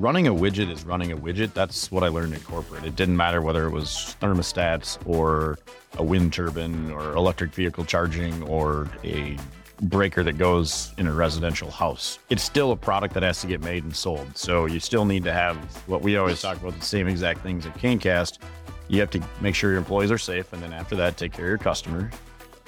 running a widget is running a widget. That's what I learned in corporate. It didn't matter whether it was thermostats or a wind turbine or electric vehicle charging or a breaker that goes in a residential house. It's still a product that has to get made and sold. So you still need to have what we always talk about the same exact things at Canecast. You have to make sure your employees are safe. And then after that, take care of your customer.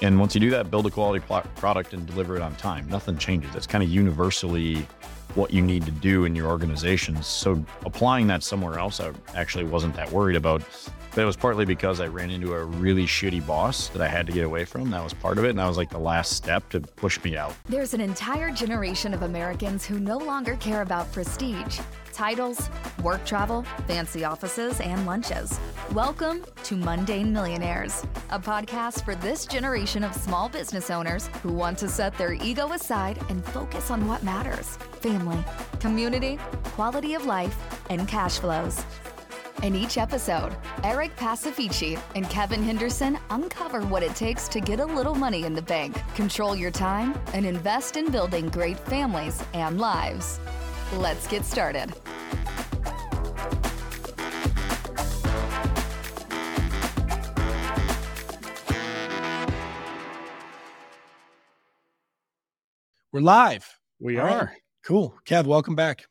And once you do that, build a quality product and deliver it on time. Nothing changes. That's kind of universally what you need to do in your organizations. So applying that somewhere else, I actually wasn't that worried about. But it was partly because I ran into a really shitty boss that I had to get away from. That was part of it. And that was like the last step to push me out. There's an entire generation of Americans who no longer care about prestige, titles, work travel, fancy offices, and lunches. Welcome to Mundane Millionaires, a podcast for this generation of small business owners who want to set their ego aside and focus on what matters family, community, quality of life, and cash flows. In each episode, Eric Pacifici and Kevin Henderson uncover what it takes to get a little money in the bank, control your time, and invest in building great families and lives. Let's get started. We're live. We All are. Right. Cool. Kev, welcome back.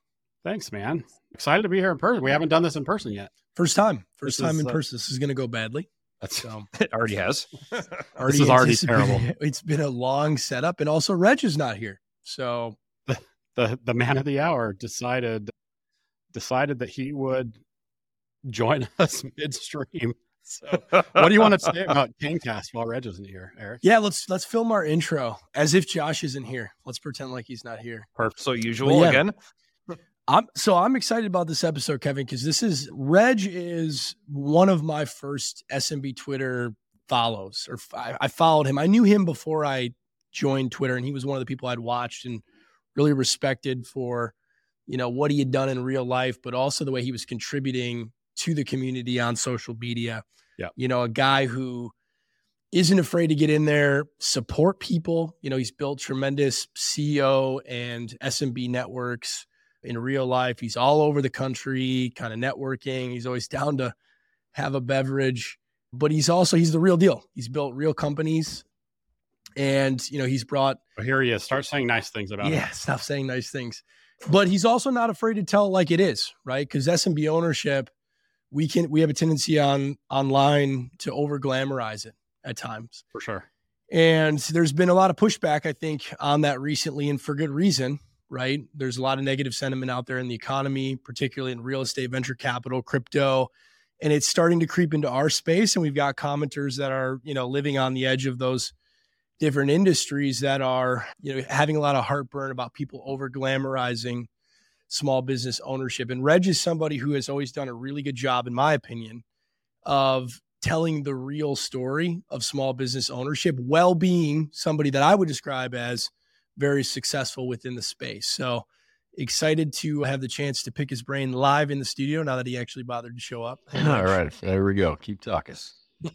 Thanks, man. Excited to be here in person. We haven't done this in person yet. First time. First this time is, in uh, person. This is going to go badly. That's so, it already has. already this is already terrible. It's been a long setup, and also Reg is not here. So the, the the man of the hour decided decided that he would join us midstream. So, what do you want to say about Canecast while Reg isn't here, Eric? Yeah, let's let's film our intro as if Josh isn't here. Let's pretend like he's not here. Perfect. So usual yeah, again. I'm so I'm excited about this episode, Kevin, because this is Reg is one of my first SMB Twitter follows, or I, I, followed him. I knew him before I joined Twitter, and he was one of the people I'd watched and really respected for, you know, what he had done in real life, but also the way he was contributing to the community on social media. Yeah, you know, a guy who isn't afraid to get in there, support people. You know, he's built tremendous CEO and SMB networks in real life. He's all over the country, kind of networking. He's always down to have a beverage, but he's also he's the real deal. He's built real companies, and you know he's brought. Oh, here he is. Start saying nice things about yeah, him. stop saying nice things. But he's also not afraid to tell like it is, right? Because SMB ownership, we can we have a tendency on online to over glamorize it at times, for sure. And there's been a lot of pushback, I think, on that recently, and for good reason right? There's a lot of negative sentiment out there in the economy, particularly in real estate, venture capital, crypto, and it's starting to creep into our space. And we've got commenters that are, you know, living on the edge of those different industries that are, you know, having a lot of heartburn about people over glamorizing small business ownership. And Reg is somebody who has always done a really good job, in my opinion, of telling the real story of small business ownership, well being somebody that I would describe as very successful within the space. So excited to have the chance to pick his brain live in the studio now that he actually bothered to show up. All right, there we go. Keep talking.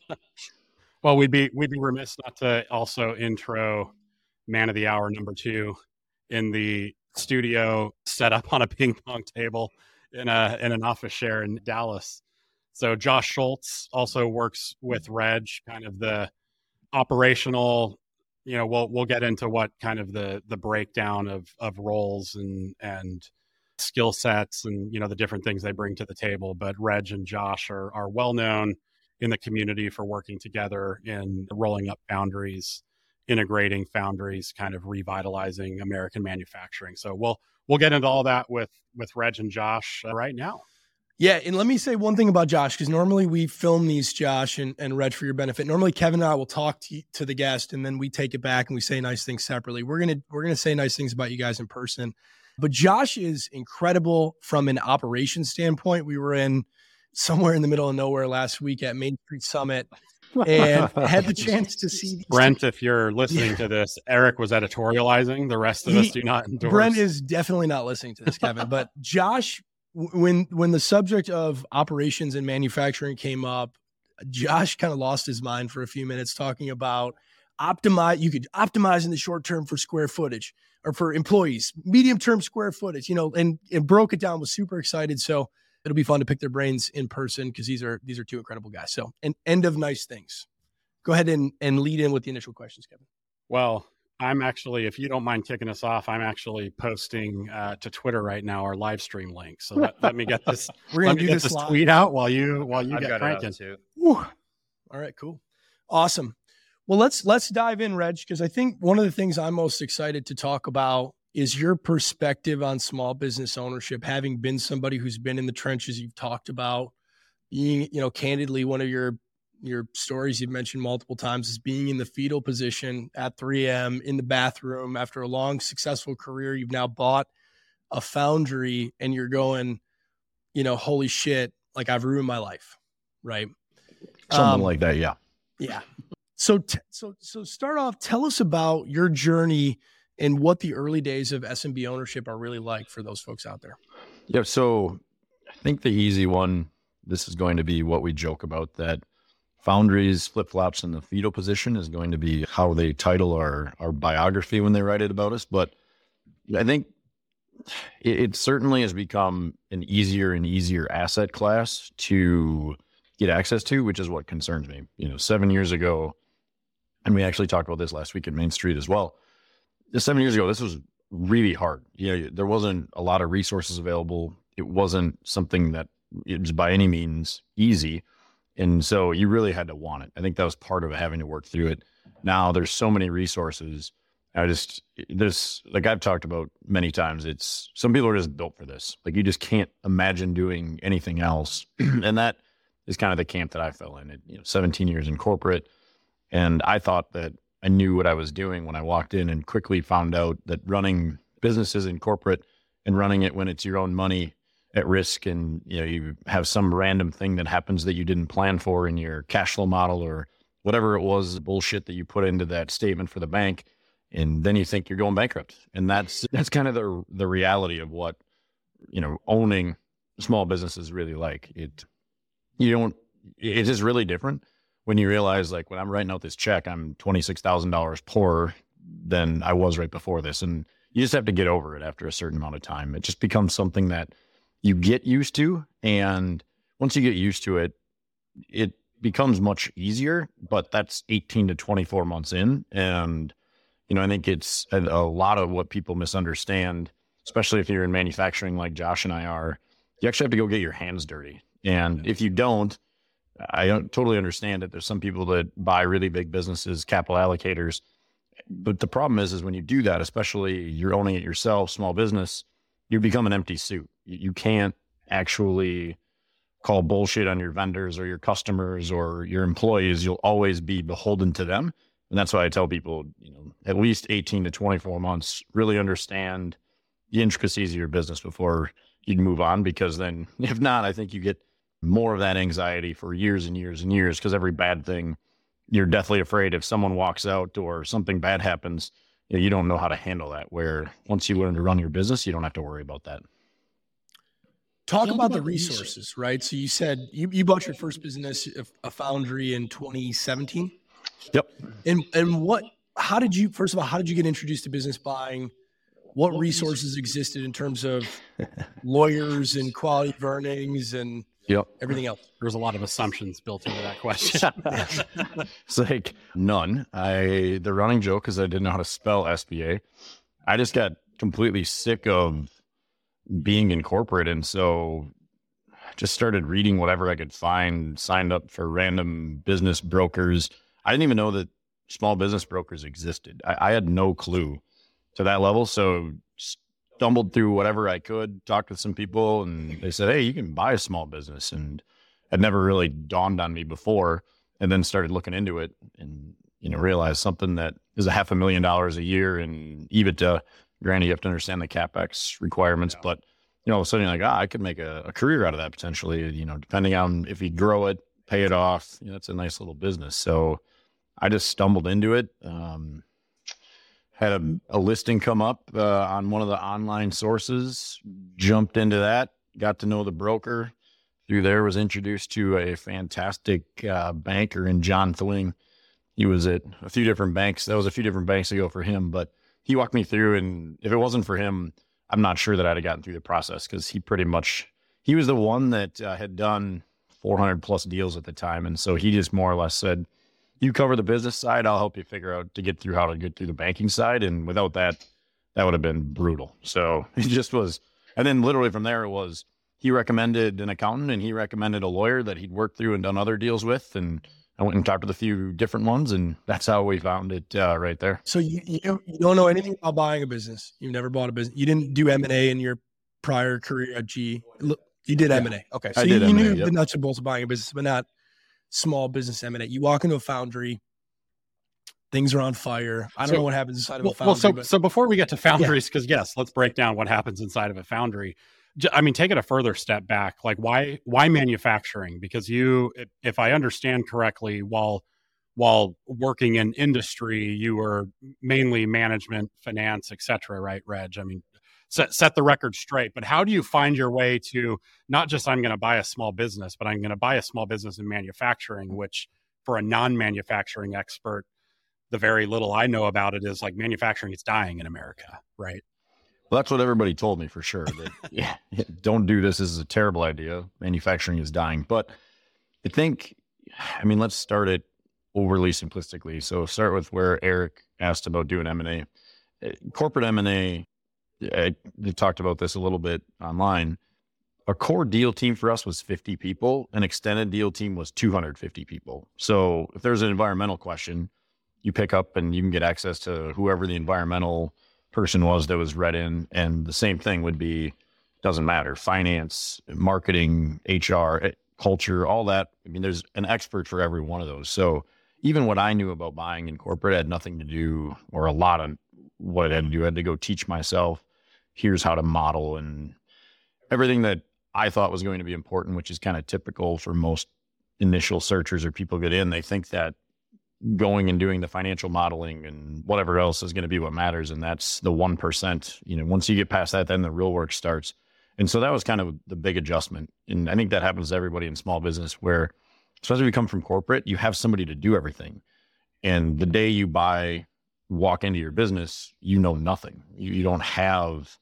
well, we'd be we'd be remiss not to also intro man of the hour number two in the studio set up on a ping pong table in a in an office share in Dallas. So Josh Schultz also works with Reg, kind of the operational you know we'll we'll get into what kind of the the breakdown of of roles and and skill sets and you know the different things they bring to the table but reg and josh are are well known in the community for working together in rolling up foundries integrating foundries kind of revitalizing american manufacturing so we'll we'll get into all that with with reg and josh uh, right now yeah, and let me say one thing about Josh because normally we film these, Josh and, and Reg, for your benefit. Normally, Kevin and I will talk to, to the guest, and then we take it back and we say nice things separately. We're gonna we're gonna say nice things about you guys in person, but Josh is incredible from an operations standpoint. We were in somewhere in the middle of nowhere last week at Main Street Summit and had the chance to see Brent. If you're listening yeah. to this, Eric was editorializing. The rest of he, us do not endorse. Brent is definitely not listening to this, Kevin. but Josh when when the subject of operations and manufacturing came up, Josh kind of lost his mind for a few minutes talking about optimize. You could optimize in the short term for square footage, or for employees, medium term square footage, you know, and, and broke it down, was super excited. So it'll be fun to pick their brains in person because these are these are two incredible guys. So an end of nice things. Go ahead and, and lead in with the initial questions, Kevin. Well, I'm actually, if you don't mind kicking us off, I'm actually posting uh, to Twitter right now our live stream link. So let, let me get this. We're gonna let me do get this, this tweet out while you while you I've get got cranking. it too. Whew. All right, cool. Awesome. Well, let's let's dive in, Reg, because I think one of the things I'm most excited to talk about is your perspective on small business ownership, having been somebody who's been in the trenches you've talked about, being, you know, candidly one of your your stories you've mentioned multiple times is being in the fetal position at 3M in the bathroom after a long successful career. You've now bought a foundry and you're going, you know, holy shit, like I've ruined my life. Right. Something Um, like that. Yeah. yeah. So, t- so, so start off. Tell us about your journey and what the early days of SMB ownership are really like for those folks out there. Yeah. So I think the easy one, this is going to be what we joke about that Foundries flip flops in the fetal position is going to be how they title our, our biography when they write it about us. But I think it, it certainly has become an easier and easier asset class to get access to, which is what concerns me. You know, seven years ago, and we actually talked about this last week at Main Street as well. Seven years ago, this was really hard. You know, there wasn't a lot of resources available. It wasn't something that it was by any means easy. And so you really had to want it. I think that was part of having to work through it. Now there's so many resources. I just, there's, like I've talked about many times, it's some people are just built for this. Like you just can't imagine doing anything else. and that is kind of the camp that I fell in. It, you know, 17 years in corporate. And I thought that I knew what I was doing when I walked in and quickly found out that running businesses in corporate and running it when it's your own money at risk and you know you have some random thing that happens that you didn't plan for in your cash flow model or whatever it was bullshit that you put into that statement for the bank and then you think you're going bankrupt. And that's that's kind of the the reality of what you know owning small businesses really like. It you don't it's just really different when you realize like when I'm writing out this check I'm $26,000 poorer than I was right before this and you just have to get over it after a certain amount of time. It just becomes something that you get used to and once you get used to it it becomes much easier but that's 18 to 24 months in and you know i think it's a, a lot of what people misunderstand especially if you're in manufacturing like josh and i are you actually have to go get your hands dirty and if you don't i totally understand it there's some people that buy really big businesses capital allocators but the problem is is when you do that especially you're owning it yourself small business you become an empty suit you you can't actually call bullshit on your vendors or your customers or your employees. You'll always be beholden to them. And that's why I tell people, you know, at least 18 to 24 months, really understand the intricacies of your business before you move on. Because then, if not, I think you get more of that anxiety for years and years and years. Because every bad thing, you're deathly afraid if someone walks out or something bad happens, you, know, you don't know how to handle that. Where once you learn to run your business, you don't have to worry about that. Talk about the resources, right? So you said you, you bought your first business, uh, a foundry in 2017. Yep. And and what? How did you? First of all, how did you get introduced to business buying? What resources existed in terms of lawyers and quality of earnings and Yep. everything else? There's a lot of assumptions built into that question. it's like none. I the running joke is I didn't know how to spell SBA. I just got completely sick of being in corporate, and so I just started reading whatever I could find. Signed up for random business brokers. I didn't even know that small business brokers existed. I, I had no clue to that level. So stumbled through whatever I could, talked with some people, and they said, "Hey, you can buy a small business." And had never really dawned on me before, and then started looking into it, and you know, realized something that is a half a million dollars a year in EBITDA. Granted, you have to understand the capex requirements, but you know, all of a sudden, you're like, ah, I could make a, a career out of that potentially. You know, depending on if you grow it, pay it off. You know, it's a nice little business. So I just stumbled into it. Um, had a, a listing come up uh, on one of the online sources, jumped into that, got to know the broker. Through there, was introduced to a fantastic uh, banker in John Thling. He was at a few different banks. That was a few different banks ago for him, but he walked me through, and if it wasn't for him, I'm not sure that I'd have gotten through the process because he pretty much he was the one that uh, had done 400 plus deals at the time, and so he just more or less said, "You cover the business side, I'll help you figure out to get through how to get through the banking side." And without that, that would have been brutal. So it just was, and then literally from there it was he recommended an accountant and he recommended a lawyer that he'd worked through and done other deals with, and I went and talked with a few different ones, and that's how we found it uh, right there. So you, you don't know anything about buying a business. You've never bought a business. You didn't do M and A in your prior career at G. You did M and A. Okay, so you, did you knew M&A, yep. the nuts and bolts of buying a business, but not small business A. You walk into a foundry, things are on fire. I don't So- know what happens inside of a foundry. well, so but so before we get to foundries, because yes, let's break down what happens inside of a foundry. I mean, take it a further step back. Like, why why manufacturing? Because you, if- if I understand correctly, while while working in industry, you were mainly management, finance, et cetera, right, Reg? I mean, set set the record straight. But how do you find your way to not just I'm going to buy a small business, but I'm going to buy a small business in manufacturing, which for a non-manufacturing expert the very little I know about it is like manufacturing is dying in America, right? Well, that's what everybody told me for sure. That yeah, don't do this. This is a terrible idea. Manufacturing is dying. But I think, I mean, let's start it overly simplistically. So start with where Eric asked about doing M and A. Uh, corporate M and A. I they talked about this a little bit online. A core deal team for us was 50 people. An extended deal team was 250 people. So if there's an environmental question, you pick up and you can get access to whoever the environmental person was that was read in and the same thing would be doesn't matter finance marketing hr eh, culture all that i mean there's an expert for every one of those so even what i knew about buying in corporate had nothing to do or a lot of what I had to do. I had to go teach myself here's how to model and everything that i thought was going to be important which is kind of typical for most initial searchers or people get in. They think that going and doing the financial modeling and whatever else is going to be what matters and that's the 1% you know once you get past that then the real work starts. And so that was kind of the big adjustment. And i think that happens to everybody in small business where especially if you come from corporate you have somebody to do everything. And the day you buy walk into your business you know nothing. You, you don't have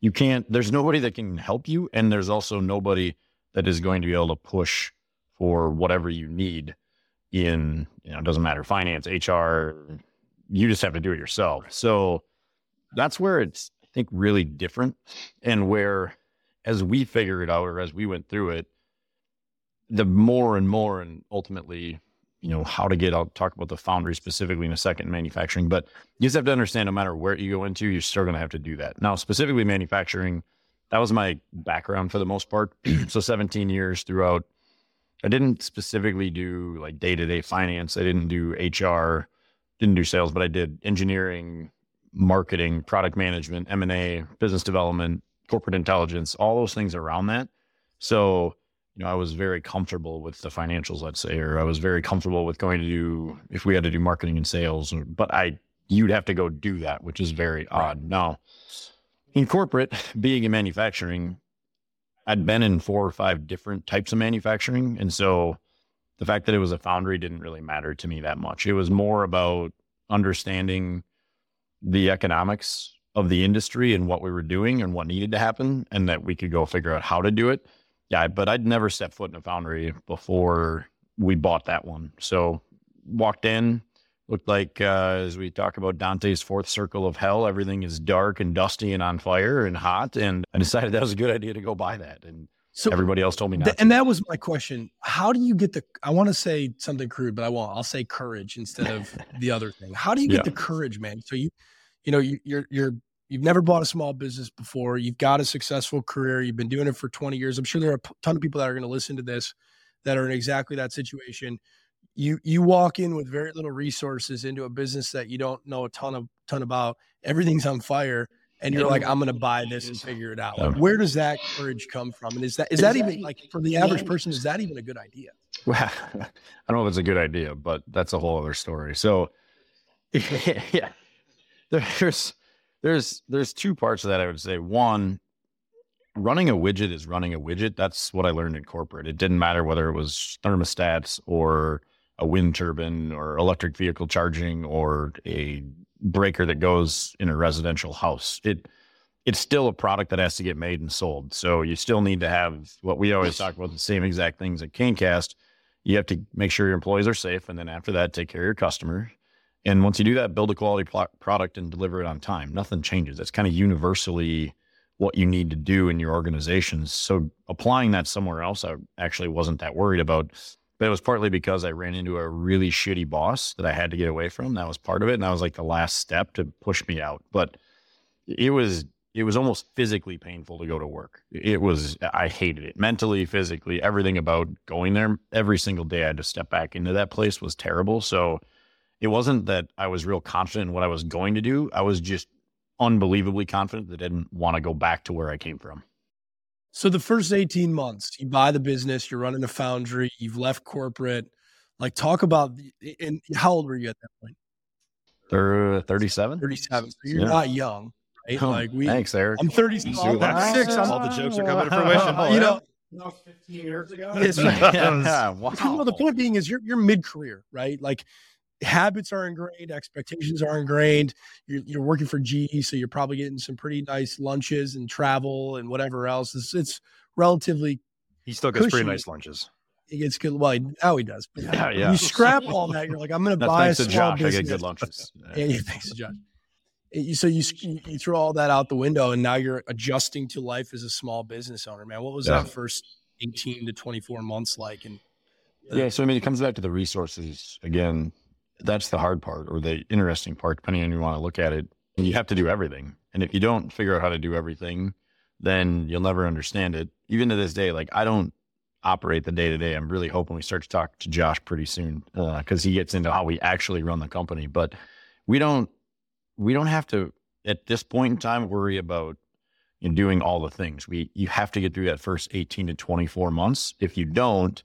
you can't there's nobody that can help you and there's also nobody that is going to be able to push for whatever you need in you know it doesn't matter finance hr you just have to do it yourself. So that's where it's i think really different and where as we figure it out or as we went through it the more and more and ultimately you know how to get i'll talk about the foundry specifically in a second manufacturing but you just have to understand no matter where you go into you're still going to have to do that now specifically manufacturing that was my background for the most part so 17 years throughout I didn't specifically do like day to day finance. I didn't do HR, didn't do sales, but I did engineering, marketing, product management, M and A, business development, corporate intelligence, all those things around that. So, you know, I was very comfortable with the financials, let's say, or I was very comfortable with going to do if we had to do marketing and sales. Or, but I, you'd have to go do that, which is very odd. Now, in corporate, being in manufacturing, I'd been in four or five different types of manufacturing. And so the fact that it was a foundry didn't really matter to me that much. It was more about understanding the economics of the industry and what we were doing and what needed to happen and that we could go figure out how to do it. Yeah, but I'd never stepped foot in a foundry before we bought that one. So walked in, looked like uh, as we talk about Dante's fourth circle of hell, everything is dark and dusty and on fire and hot. And I decided that was a good idea to go buy that. And so everybody else told me not. Th- to. and that was my question. How do you get the? I want to say something crude, but I won't. I'll say courage instead of the other thing. How do you get Yeah. the courage, man? So you, you know, you, you're you're you've never bought a small business before. You've got a successful career. You've been doing it for 20 years. I'm sure there are a ton of people that are going to listen to this that are in exactly that situation. You you walk in with very little resources into a business that you don't know a ton of ton about. Everything's on fire. And you're like, I'm going to buy this and figure it out. Like, where does that courage come from? And is that is that even like for the average person? Is that even a good idea? Well, I don't know if it's a good idea, but that's a whole other story. So, yeah, there's there's there's two parts of that. I would say one, running a widget is running a widget. That's what I learned in corporate. It didn't matter whether it was thermostats or a wind turbine or electric vehicle charging or a breaker that goes in a residential house. It it's still a product that has to get made and sold. So you still need to have what we always talk about the same exact things at Canecast. You have to make sure your employees are safe, and then after that, take care of your customer. And once you do that, build a quality pl- product and deliver it on time. Nothing changes. It's kind of universally what you need to do in your organizations. So applying that somewhere else, I actually wasn't that worried about. But it was partly because I ran into a really shitty boss that I had to get away from. That was part of it. And that was like the last step to push me out. But it was it was almost physically painful to go to work. It was I hated it. Mentally, physically, everything about going there every single day I had to step back into that place was terrible. So it wasn't that I was real confident in what I was going to do. I was just unbelievably confident that I didn't want to go back to where I came from. So the first 18 months, you buy the business, you're running a foundry, you've left corporate. Like talk about and how old were you at that point? 37. 37. So you're yeah. not young, right? Oh, like we Thanks, Eric. I'm 36. I'm all the jokes are coming to fruition. Oh, you know, no, 15 years ago. It's, yeah, wow. You know, the point being is you're you're mid career, right? Like habits are ingrained, expectations are ingrained. You're, you're, working for GE, so you're probably getting some pretty nice lunches and travel and whatever else. It's, it's relatively. He still gets cushy. pretty nice lunches. He gets good. Well, now oh, he does. But yeah, yeah. You scrap all that. You're like, I'm going to buy a small Josh, business. I get good lunches. yeah, yeah thanks to Josh. So you you throw all that out the window, and now you're adjusting to life as a small business owner. Man, what was yeah. that first 18 to 24 months like? And yeah, so I mean, it comes back to the resources again that's the hard part or the interesting part, depending on you want to look at it. You have to do everything. And if you don't figure out how to do everything, then you'll never understand it. Even to this day, like I don't operate the day to day. I'm really hoping we start to talk to Josh pretty soon because uh, he gets into how we actually run the company. But we don't we don't have to at this point in time worry about you know, doing all the things. We you have to get through that first 18 to 24 months. If you don't,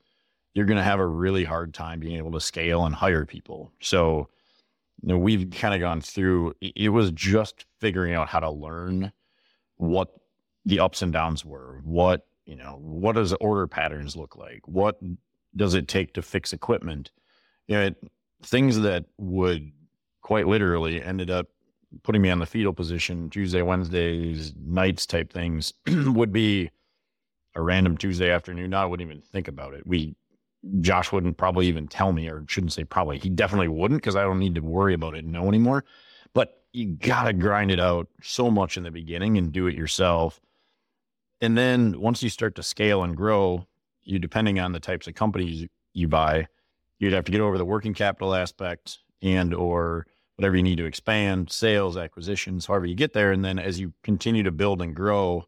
you're going to have a really hard time being able to scale and hire people. So, you know, we've kind of gone through, it was just figuring out how to learn what the ups and downs were. What, you know, what does order patterns look like? What does it take to fix equipment? You know, it, things that would quite literally ended up putting me on the fetal position Tuesday, Wednesdays, nights type things would be a random Tuesday afternoon. I wouldn't even think about it. We Josh wouldn't probably even tell me, or shouldn't say probably. He definitely wouldn't because I don't need to worry about it and know anymore. But you gotta grind it out so much in the beginning and do it yourself. And then once you start to scale and grow, you depending on the types of companies you buy, you'd have to get over the working capital aspect and or whatever you need to expand, sales, acquisitions, however you get there. And then as you continue to build and grow,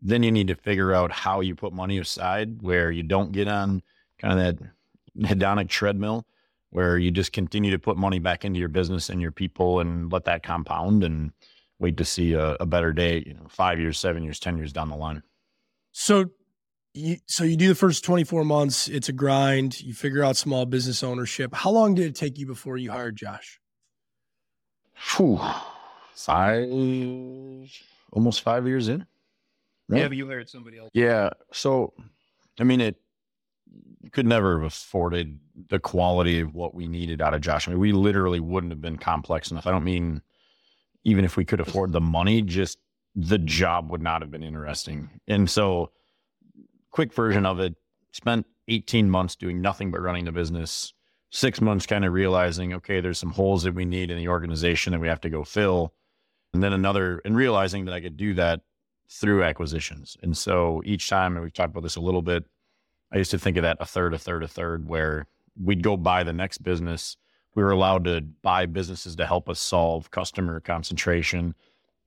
then you need to figure out how you put money aside where you don't get on kind of that hedonic treadmill where you just continue to put money back into your business and your people and let that compound and wait to see a, a better day, you know, five years, seven years, 10 years down the line. So you, so you do the first 24 months, it's a grind. You figure out small business ownership. How long did it take you before you hired Josh? Whew, five, almost five years in. Right? Yeah, but you hired somebody else. Yeah. So, I mean, it, could never have afforded the quality of what we needed out of Josh. I mean, we literally wouldn't have been complex enough. I don't mean even if we could afford the money, just the job would not have been interesting. And so, quick version of it spent 18 months doing nothing but running the business, six months kind of realizing, okay, there's some holes that we need in the organization that we have to go fill. And then another, and realizing that I could do that through acquisitions. And so each time, and we've talked about this a little bit, I used to think of that a third, a third, a third, where we'd go buy the next business. We were allowed to buy businesses to help us solve customer concentration.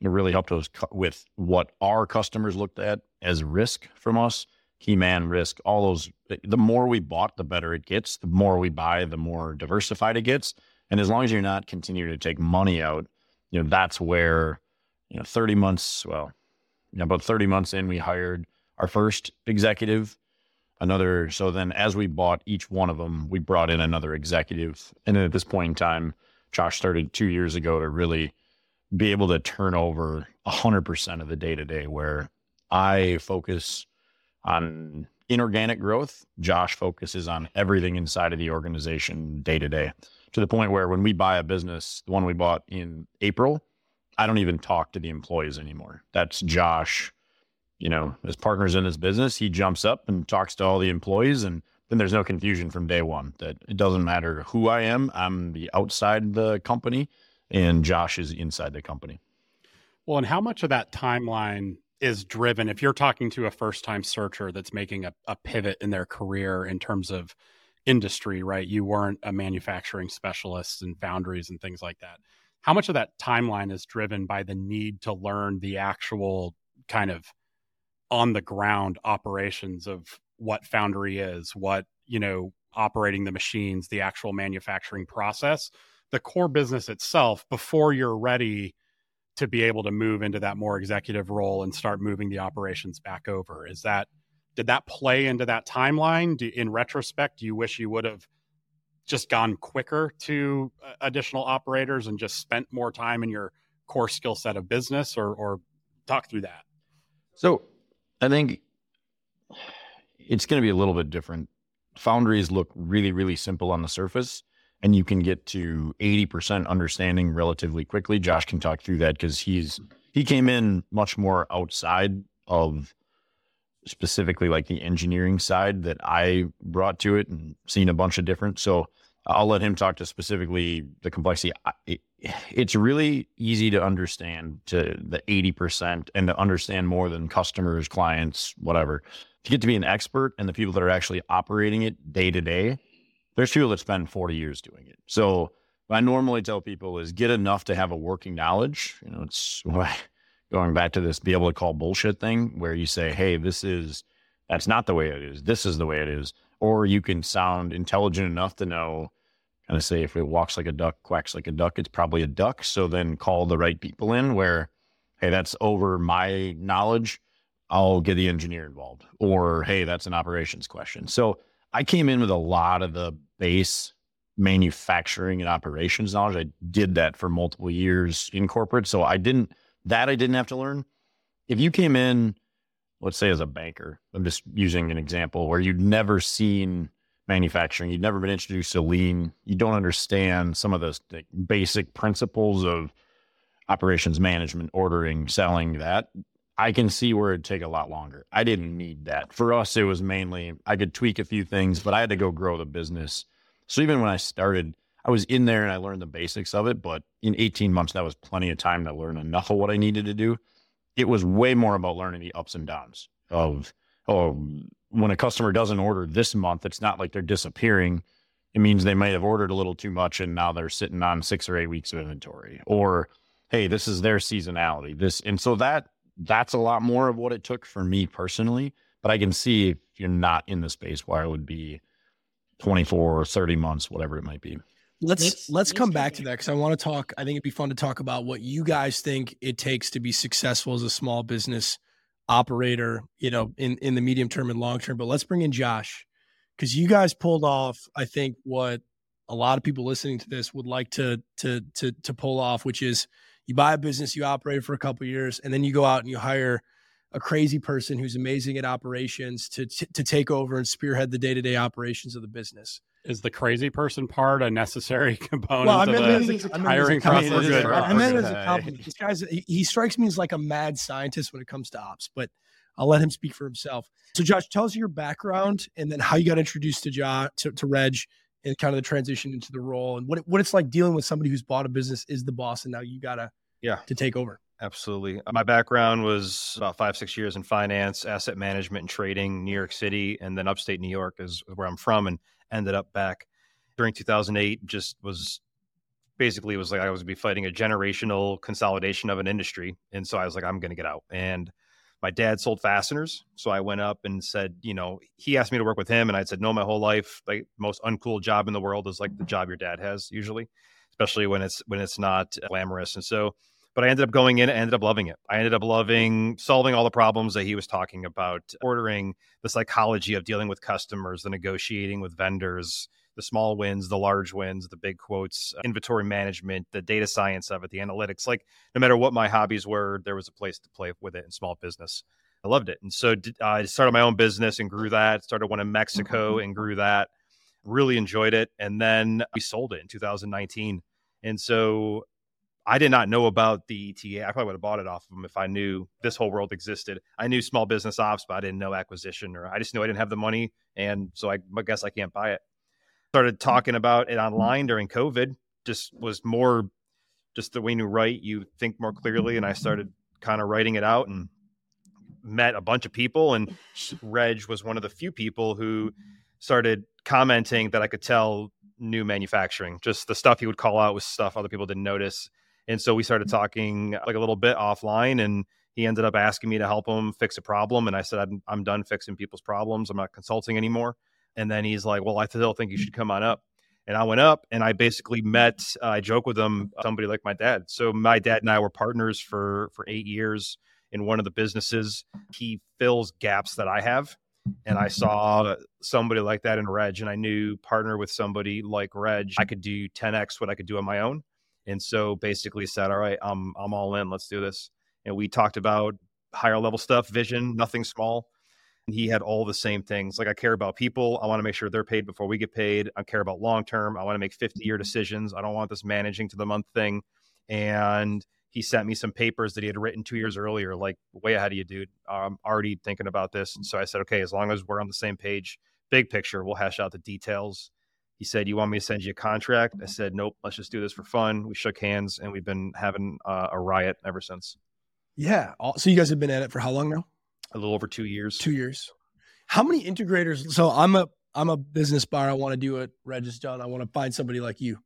It really helped us with what our customers looked at as risk from us, key man risk, all those. The more we bought, the better it gets. The more we buy, the more diversified it gets. And as long as you're not continuing to take money out, you know, that's where, you know, 30 months, well, you know, about 30 months in, we hired our first executive another. So then, as we bought each one of them, we brought in another executive. And then at this point in time, Josh started two years ago to really be able to turn over 100% of the day to day where I focus on inorganic growth, Josh focuses on everything inside of the organization day to day to the point where when we buy a business, the one we bought in April, I don't even talk to the employees anymore. That's Josh, you know, as partners in this business, he jumps up and talks to all the employees and then there's no confusion from day one that it doesn't matter who I am. I'm the outside the company and Josh is inside the company. Well, and how much of that timeline is driven if you're talking to a first time searcher that's making a, a pivot in their career in terms of industry, right? You weren't a manufacturing specialist and foundries and things like that. How much of that timeline is driven by the need to learn the actual kind of on the ground operations of what foundry is, what, you know, operating the machines, the actual manufacturing process, the core business itself before you're ready to be able to move into that more executive role and start moving the operations back over. Is that did that play into that timeline? Do, in retrospect, do you wish you would have just gone quicker to uh, additional operators and just spent more time in your core skill set of business, or, or talk through that? So, I think it's going to be a little bit different. Foundries look really, really simple on the surface, and you can get to 80% understanding relatively quickly. Josh can talk through that because he's he came in much more outside of specifically like the engineering side that I brought to it and seen a bunch of different. So I'll let him talk to specifically the complexity. It, it's really easy to understand to the 80% and to understand more than customers, clients, whatever. To get to be an expert and the people that are actually operating it day to day, there's people that spend 40 years doing it. So I normally tell people is get enough to have a working knowledge. You know, it's going back to this be able to call bullshit thing where you say, hey, this is, that's not the way it is. This is the way it is. Or you can sound intelligent enough to know, kind of say, if it walks like a duck, quacks like a duck, it's probably a duck. So then call the right people in where, hey, that's over my knowledge. I'll get the engineer involved. Or, hey, that's an operations question. So I came in with a lot of the base manufacturing and operations knowledge. I did that for multiple years in corporate. So I didn't, that I didn't have to learn. If you came in, let's say as a banker, I'm just using an example where you'd never seen manufacturing, you'd never been introduced to lean, you don't understand some of the basic principles of operations management, ordering, selling that. I can see where it'd take a lot longer. I didn't need that. For us, it was mainly I could tweak a few things, but I had to go grow the business. So even when I started, I was in there and I learned the basics of it, but in 18 months, that was plenty of time to learn enough of what I needed to do. It was way more about learning the ups and downs of, oh, when a customer doesn't order this month, it's not like they're disappearing. It means they might have ordered a little too much and now they're sitting on six or eight weeks of inventory. Or, hey, this is their seasonality. This and so that that's a lot more of what it took for me personally. But I can see if you're not in the space why it would be 24 or 30 months, whatever it might be. Let's let's, let's come back to that because I want to talk. I think it'd be fun to talk about what you guys think it takes to be successful as a small business operator. You know, in in the medium term and long term. But let's bring in Josh because you guys pulled off. I think what a lot of people listening to this would like to to to to pull off, which is you buy a business, you operate for a couple years, and then you go out and you hire a crazy person who's amazing at operations to to, to take over and spearhead the day to day operations of the business is the crazy person part a necessary component well, I mean, of the hiring process? I meant it as a compliment. This guy's he, he strikes me as like a mad scientist when it comes to ops, but I'll let him speak for himself. So, Josh, tell us your background and then how you got introduced to Josh to, to Reg and kind of the transition into the role and what what it's like dealing with somebody who's bought a business, is the boss, and now you gotta yeah to take over. Absolutely. My background was about five, six years in finance, asset management, and trading, New York City, and then upstate New York is where I'm from. And ended up back during 2008 just was basically it was like I was be fighting a generational consolidation of an industry. And so I was like, I'm going to get out. And my dad sold fasteners. So I went up and said, you know, he asked me to work with him. And I said, no, my whole life, like most uncool job in the world is like the job your dad has usually, especially when it's, when it's not uh, glamorous. And so, but I ended up going in and ended up loving it. I ended up loving solving all the problems that he was talking about, ordering the psychology of dealing with customers, the negotiating with vendors, the small wins, the large wins, the big quotes, inventory management, the data science of it, the analytics. Like no matter what my hobbies were, there was a place to play with it in small business. I loved it. And so I started my own business and grew that. Started one in Mexico mm-hmm. and grew that. Really enjoyed it. And then we sold it in 2019. And so I did not know about the ETA. I probably would have bought it off of them if I knew this whole world existed. I knew small business ops, but I didn't know acquisition or I just knew I didn't have the money. And so I, I guess I can't buy it. Started mm-hmm. talking about it online during COVID, just was more just the way you write, you think more clearly. And I started kind of writing it out and met a bunch of people, and Reg was one of the few people who started commenting that I could tell knew manufacturing. Just the stuff he would call out was stuff other people didn't notice. And so we started mm. talking like a little bit offline, and he ended up asking me to help him fix a problem. And I said, I'm, I'm done fixing people's problems. I'm not consulting anymore. And then he's like, Well, I still think you mm. should come on up. And I went up and I basically met, uh, I joke with him, uh, somebody like my dad. So my dad and I were partners for for eight years in one of the businesses. He fills gaps that I have. And I mm-hmm. saw somebody like that in Reg, and I knew partner with somebody like Reg, I could do 10x what I could do on my own. And so basically said, all right, I'm I'm all in. Let's do this. And we talked about higher level stuff, vision, nothing small. And he had all the same things. Like I care about people. I want to make sure they're paid before we get paid. I care about long term. I want to make 50 year mm-hmm. decisions. I don't want this managing to the month thing. And he sent me some papers that he had written two years earlier, like way ahead of you, dude. I'm already thinking about this. And so I said, okay, as long as we're on the same page, big picture, we'll hash out the details. He said, You want me to send you a contract? I said, Nope, let's just do this for fun. We shook hands and we've been having uh, a riot ever since. Yeah. So you guys have been at it for how long now? A little over two years. Two years. How many integrators? So I'm a I'm a business buyer. I want to do it. Register. I want to find somebody like you.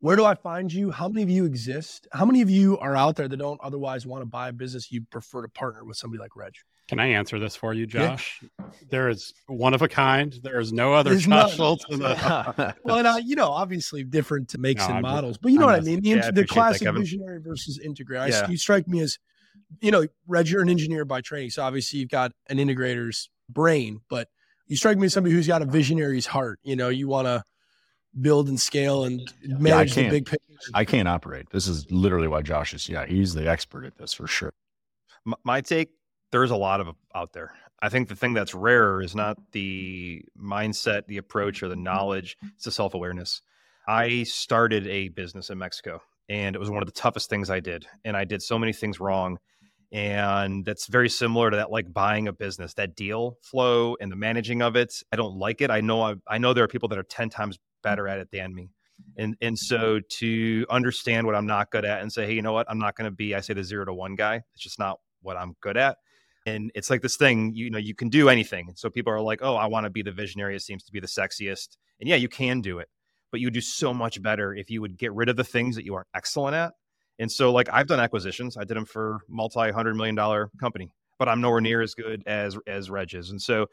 Where do I find you? How many of you exist? How many of you are out there that don't otherwise want to buy a business? You prefer to partner with somebody like Reg. Can I answer this for you, Josh? Yeah. There is one of a kind. There is no other There's Josh Schultz. The... well, and, uh, you know, obviously different makes no, and I'm models, just, but you know I'm what just, I mean. The, yeah, the classic that, visionary versus integrator. Yeah. I, you strike me as, you know, Reg, you're an engineer by training, so obviously you've got an integrator's brain, but you strike me as somebody who's got a visionary's heart. You know, you want to build and scale and manage yeah, the big picture. I can't operate. This is literally why Josh is. Yeah, he's the expert at this for sure. My take: there's a lot of out there. I think the thing that's rarer is not the mindset, the approach, or the mm-hmm. knowledge. It's the self awareness. I started a business in Mexico, and it was one of the toughest things I did. And I did so many things wrong and that's very similar to that like buying a business that deal flow and the managing of it i don't like it i know I, I know there are people that are 10 times mm. better at it than me and and so to understand what i'm not good at and say hey you know what i'm not going to be i say the zero to one guy it's just not what i'm good at and it's like this thing you know you can do anything so people are like oh i want to be the visionary it seems to be the sexiest and yeah you can do it but you would do so much better if you would get rid of the things that you aren't excellent at and so, like, I've done acquisitions. I did them for multi hundred million dollar company, but I'm nowhere near as good as as Reg is. And so,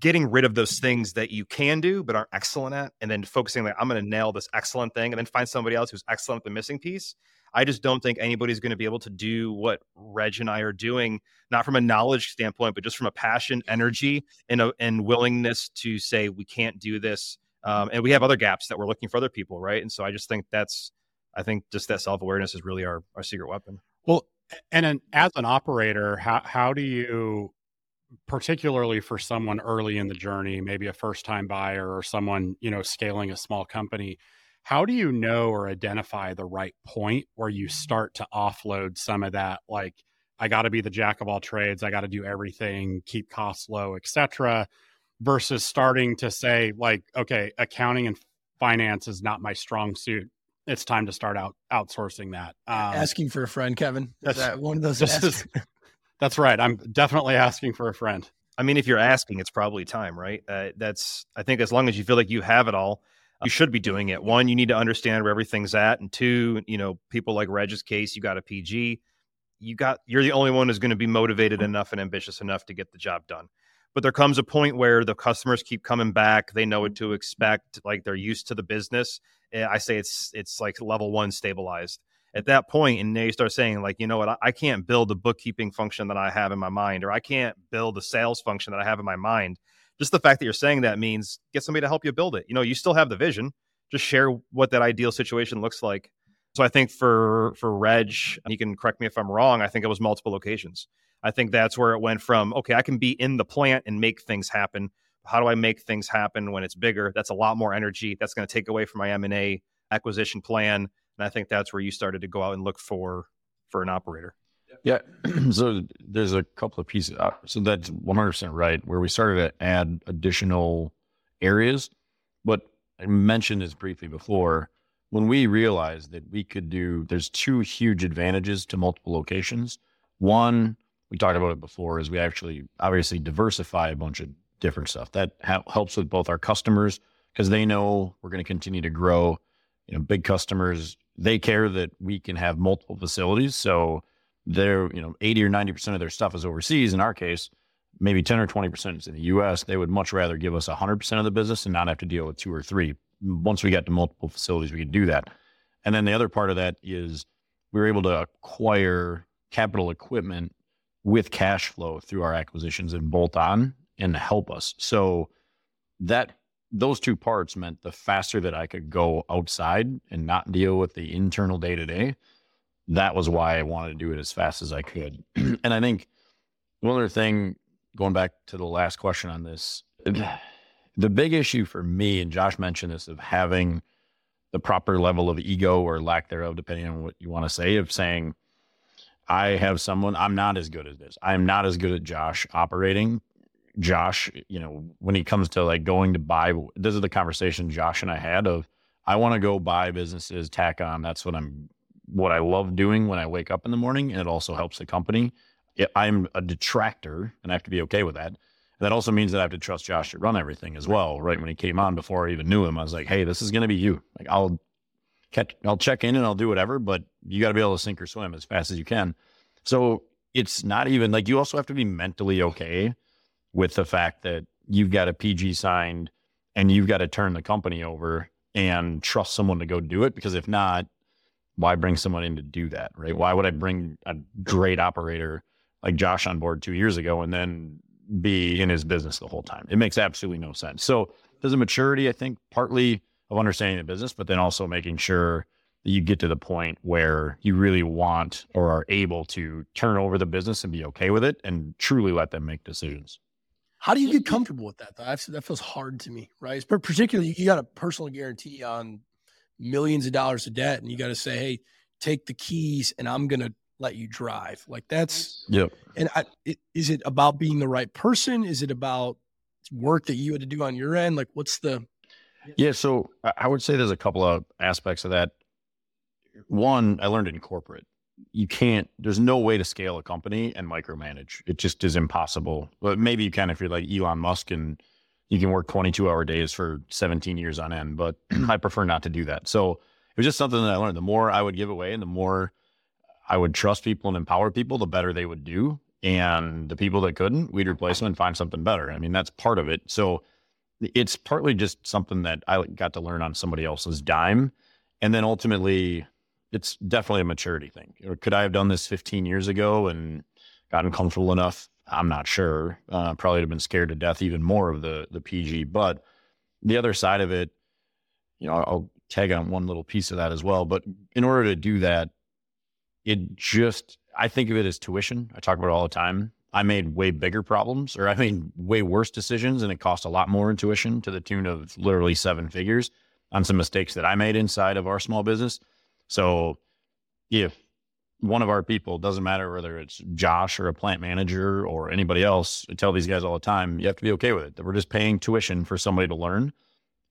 getting rid of those things that you can do but aren't excellent at, and then focusing like I'm going to nail this excellent thing, and then find somebody else who's excellent at the missing piece. I just don't think anybody's going to be able to do what Reg and I are doing, not from a knowledge standpoint, but just from a passion, energy, and a, and willingness to say we can't do this. Um, and we have other gaps that we're looking for other people, right? And so I just think that's I think just that self awareness is really our our secret weapon. Well, and an, as an operator, how how do you, particularly for someone early in the journey, maybe a first time buyer or someone you know scaling a small company, how do you know or identify the right point where you start to offload some of that like I got to be the jack of all trades, I got to do everything, keep costs low, etc. versus starting to say like okay, accounting and finance is not my strong suit it's time to start out outsourcing that. Um, asking for a friend, Kevin. Is that one of those? Is, that's right. I'm definitely asking for a friend. I mean, if you're asking, it's probably time, right? Uh, that's I think as long as you feel like you have it all, you should be doing it. One, you need to understand where everything's at, and two, you know, people like Reg's case, you got a PG, you got you're the only one who's going to be motivated enough and ambitious enough to get the job done. But there comes a point where the customers keep coming back. They know what to expect. Like they're used to the business. Eh, I say it's it's like level one stabilized. At that point, and they start saying like, you know what, I, I can't build the bookkeeping function that I have in my mind, or I can't build the sales function that I have in my mind. Just the fact that you're saying that means get somebody to help you build it. You know, you still have the vision. Just share what that ideal situation looks like. So I think for for Reg, he can correct me if I'm wrong. I think it was multiple locations. I think that's where it went from. Okay, I can be in the plant and make things happen. How do I make things happen when it's bigger? That's a lot more energy. That's going to take away from my M and A acquisition plan. And I think that's where you started to go out and look for for an operator. Yeah. so there's a couple of pieces. Uh, so that's 100% right. Where we started to add additional areas, but I mentioned this briefly before. When we realized that we could do, there's two huge advantages to multiple locations. One, we talked about it before, is we actually obviously diversify a bunch of different stuff. That ha- helps with both our customers because they know we're going to continue to grow. You know, big customers, they care that we can have multiple facilities. So they're, you know, 80 or 90% of their stuff is overseas. In our case, maybe 10 or 20% is in the US. They would much rather give us 100% of the business and not have to deal with two or three. Once we got to multiple facilities, we could do that. And then the other part of that is we were able to acquire capital equipment with cash flow through our acquisitions and bolt on and help us. So that those two parts meant the faster that I could go outside and not deal with the internal day to day. That was why I wanted to do it as fast as I could. and I think one other thing, going back to the last question on this, the big issue for me, and Josh mentioned this, of having the proper level of ego or lack thereof, depending on what you want to say, of saying, I have someone, I'm not as good as this. I'm not as good at Josh operating. Josh, you know, when he comes to like going to buy, this is the conversation Josh and I had of, I want to go buy businesses, tack on. That's what I'm, what I love doing when I wake up in the morning. And it also helps the company. I'm a detractor and I have to be okay with that. And that also means that I have to trust Josh to run everything as well. Right. When he came on before I even knew him, I was like, Hey, this is going to be you. Like I'll catch, I'll check in and I'll do whatever, but you got to be able to sink or swim as fast as you can. So it's not even like you also have to be mentally okay with the fact that you've got a PG signed and you've got to turn the company over and trust someone to go do it. Because if not, why bring someone in to do that? Right. Why would I bring a great operator like Josh on board two years ago and then be in his business the whole time? It makes absolutely no sense. So there's a maturity, I think, partly of understanding the business, but then also making sure that you get to the point where you really want or are able to turn over the business and be okay with it and truly let them make decisions. How do you get comfortable with that? Though? I've, that feels hard to me, right? But particularly, you got a personal guarantee on millions of dollars of debt, and you got to say, "Hey, take the keys, and I'm going to let you drive." Like that's yep. And I, it, is it about being the right person? Is it about work that you had to do on your end? Like, what's the yeah, so I would say there's a couple of aspects of that. One, I learned in corporate. You can't, there's no way to scale a company and micromanage. It just is impossible. But maybe you can if you're like Elon Musk and you can work 22 hour days for 17 years on end, but I prefer not to do that. So it was just something that I learned. The more I would give away and the more I would trust people and empower people, the better they would do. And the people that couldn't, we'd replace them and find something better. I mean, that's part of it. So it's partly just something that I got to learn on somebody else's dime. And then ultimately, it's definitely a maturity thing. Could I have done this 15 years ago and gotten comfortable enough? I'm not sure. Uh, probably have been scared to death even more of the the PG. But the other side of it, you know, I'll tag on one little piece of that as well. But in order to do that, it just I think of it as tuition. I talk about it all the time. I made way bigger problems or I made way worse decisions and it cost a lot more in tuition to the tune of literally seven figures on some mistakes that I made inside of our small business. So if one of our people doesn't matter whether it's Josh or a plant manager or anybody else, I tell these guys all the time, you have to be okay with it. That we're just paying tuition for somebody to learn.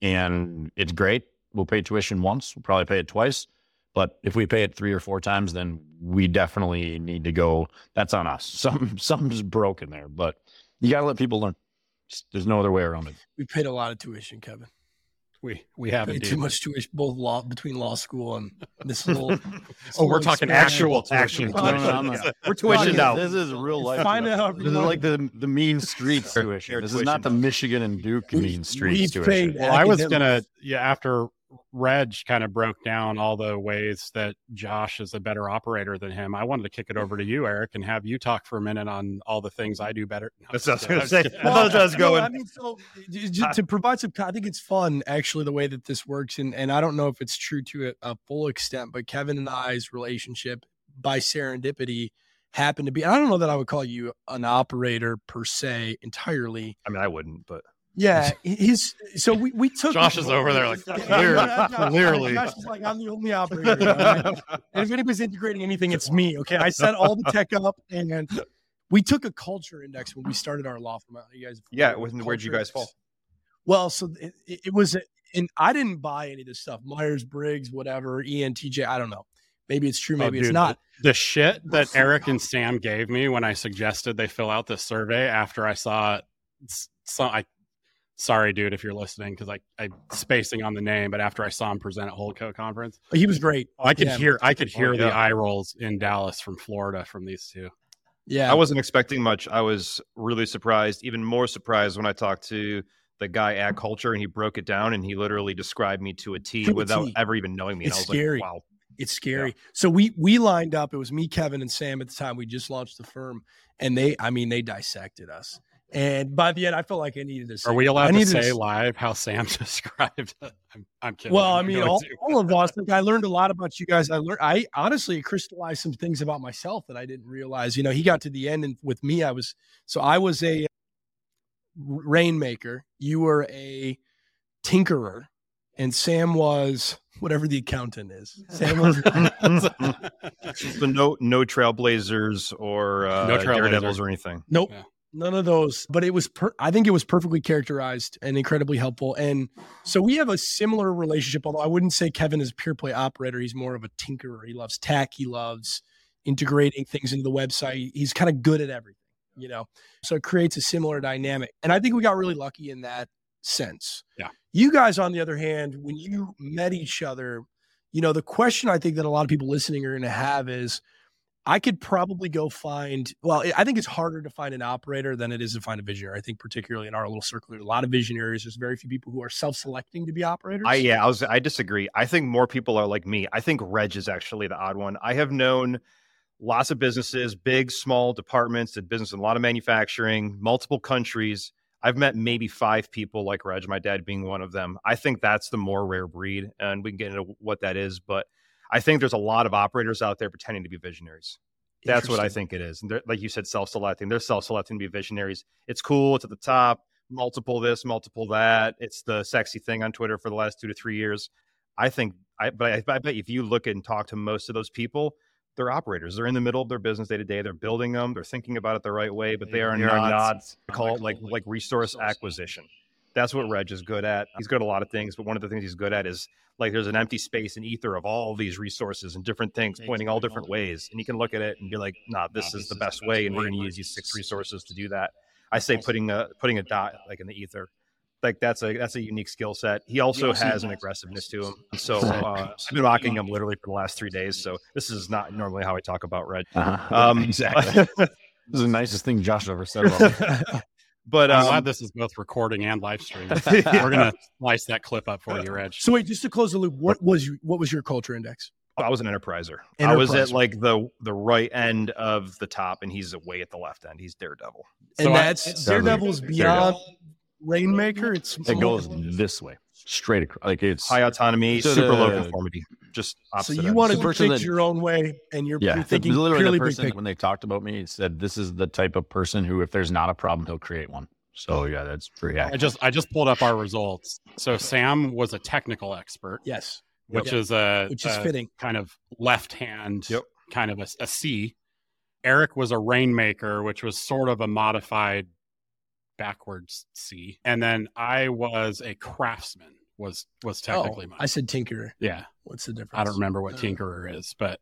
And it's great. We'll pay tuition once, we'll probably pay it twice. But if we pay it three or four times, then we definitely need to go. That's on us. Some something's broken there, but you got to let people learn. There's no other way around it. We paid a lot of tuition, Kevin. We we have too much tuition, both law between law school and this little. this oh, we're talking actual tuition. we're tuition now. This is real life. Find out. This is like the the mean streets tuition. This is not the Michigan and Duke we, mean streets tuition. Well, I was gonna yeah after Reg kind of broke down all the ways that Josh is a better operator than him. I wanted to kick it over to you, Eric, and have you talk for a minute on all the things I do better. No, That's what I was going to say. just I thought that was No, going. I mean, so j- j- to provide some, I think it's fun actually the way that this works, and and I don't know if it's true to a, a full extent, but Kevin and I's relationship by serendipity happened to be. I don't know that I would call you an operator per se entirely. I mean, I wouldn't, but Yeah, he's So we we took Josh is over there like, Yeah, clear- yeah, yeah. clearly. Josh is like I'm the only operator. right? And if anybody's integrating anything, it's me. Okay, I set all the tech up, and we took a culture index when we started our law firm. You guys, yeah. familiar with when- Where'd you guys fall? Well, so it, it it was, and I didn't buy any of this stuff. Myers Briggs, whatever, ENTJ. I don't know. Maybe it's true. Oh, Maybe it's not. The shit that Eric and Sam gave me when I suggested they fill out this survey after I saw s- some. I sorry, dude, if you're listening, because I I spacing on the name, but after I saw him present at Holdco conference, oh, He was great. Oh, I could Yeah. hear I could oh, hear Oh, the yeah. eye rolls in Dallas from Florida from these two. Yeah, I wasn't expecting much. I was really surprised, even more surprised when I talked to the guy at Culture and he broke it down and he literally described me to a T To without T. ever even knowing me. It's and I was scary. like, wow. It's scary. So we we lined up. It was me, Kevin, and Sam at the time. We just launched the firm, and they, I mean, they dissected us. And by the end, I felt like I needed to. Say, Are we I allowed to say s- live how Sam described? I'm, I'm kidding. Well, I mean, all, all of us. Like, I learned a lot about you guys. I learned. I honestly crystallized some things about myself that I didn't realize. You know, he got to the end, and with me, I was so I was a rainmaker. You were a tinkerer, and Sam was whatever the accountant is. Sam was. so no, no Trailblazers or uh, No Trailblazer. Daredevils or anything. Nope. Yeah. None of those, but it was per- I think it was perfectly characterized and incredibly helpful. And so we have a similar relationship, although I wouldn't say Kevin is a pure play operator. He's more of a tinkerer. He loves tech. He loves integrating things into the website. He's kind of good at everything, you know. So it creates a similar dynamic. And I think we got really lucky in that sense. Yeah. You guys, on the other hand, when you met each other, you know, the question I think that a lot of people listening are going to have is I could probably go find, well, I think it's harder to find an operator than it is to find a visionary. I think, particularly in our little circle, a lot of visionaries. There's very few people who are self selecting to be operators. I yeah, I was I disagree. I think more people are like me. I think Reg is actually the odd one. I have known lots of businesses, big, small departments, did business in a lot of manufacturing, multiple countries. I've met maybe five people like Reg, my dad being one of them. I think that's the more rare breed, and we can get into what that is. But I think there's a lot of operators out there pretending to be visionaries. That's what I think it is. And like you said, self-selecting. They're self-selecting to be visionaries. It's cool. It's at the top. Multiple this, multiple that. It's the sexy thing on Twitter for the last two to three years. I think. I but I, I bet if you look and talk to most of those people, they're operators. They're in the middle of their business day to day. They're building them. They're thinking about it the right way, but they are not. I call it like like resource acquisition. That's what Reg is good at. He's good at a lot of things, but one of the things he's good at is like there's an empty space in ether of all these resources and different things pointing all different ways, and he can look at it and be like, "Nah, this is the best way, and we're going to use these six resources to do that." I say putting a putting a dot like in the ether, like that's a that's a unique skill set. He also has an aggressiveness to him. So uh, I've been mocking him literally for the last three days. So this is not normally how I talk about Reg. Uh-huh. Um, exactly. this is the nicest thing Josh ever said about me. But I'm um, glad this is both recording and live streaming. We're gonna slice that clip up for you, Reg. So wait, just to close the loop, what was you, what was your culture index? I was an enterpriser. I was at like the the right end of the top, and he's way at the left end. He's Daredevil. And So I- that's Daredevil's beyond Rainmaker. It's It goes this way, straight across. Like it's High autonomy, So super low conformity. Just So opposite you want to person think your own way, and you're, yeah. you're the- thinking literally the big person when they talked about me said this is the type of person who, if there's not a problem, he'll create one. So yeah, that's pretty I just I just pulled up our results. So Sam was a technical expert, Yes, which Yep. is a which is a fitting. kind of left hand, Yep. kind of a, a C. Eric was a rainmaker, which was sort of a modified backwards C, and then I was a craftsman. Was was technically oh, mine. I said tinkerer. yeah, What's the difference? I don't remember what Uh, tinkerer is, but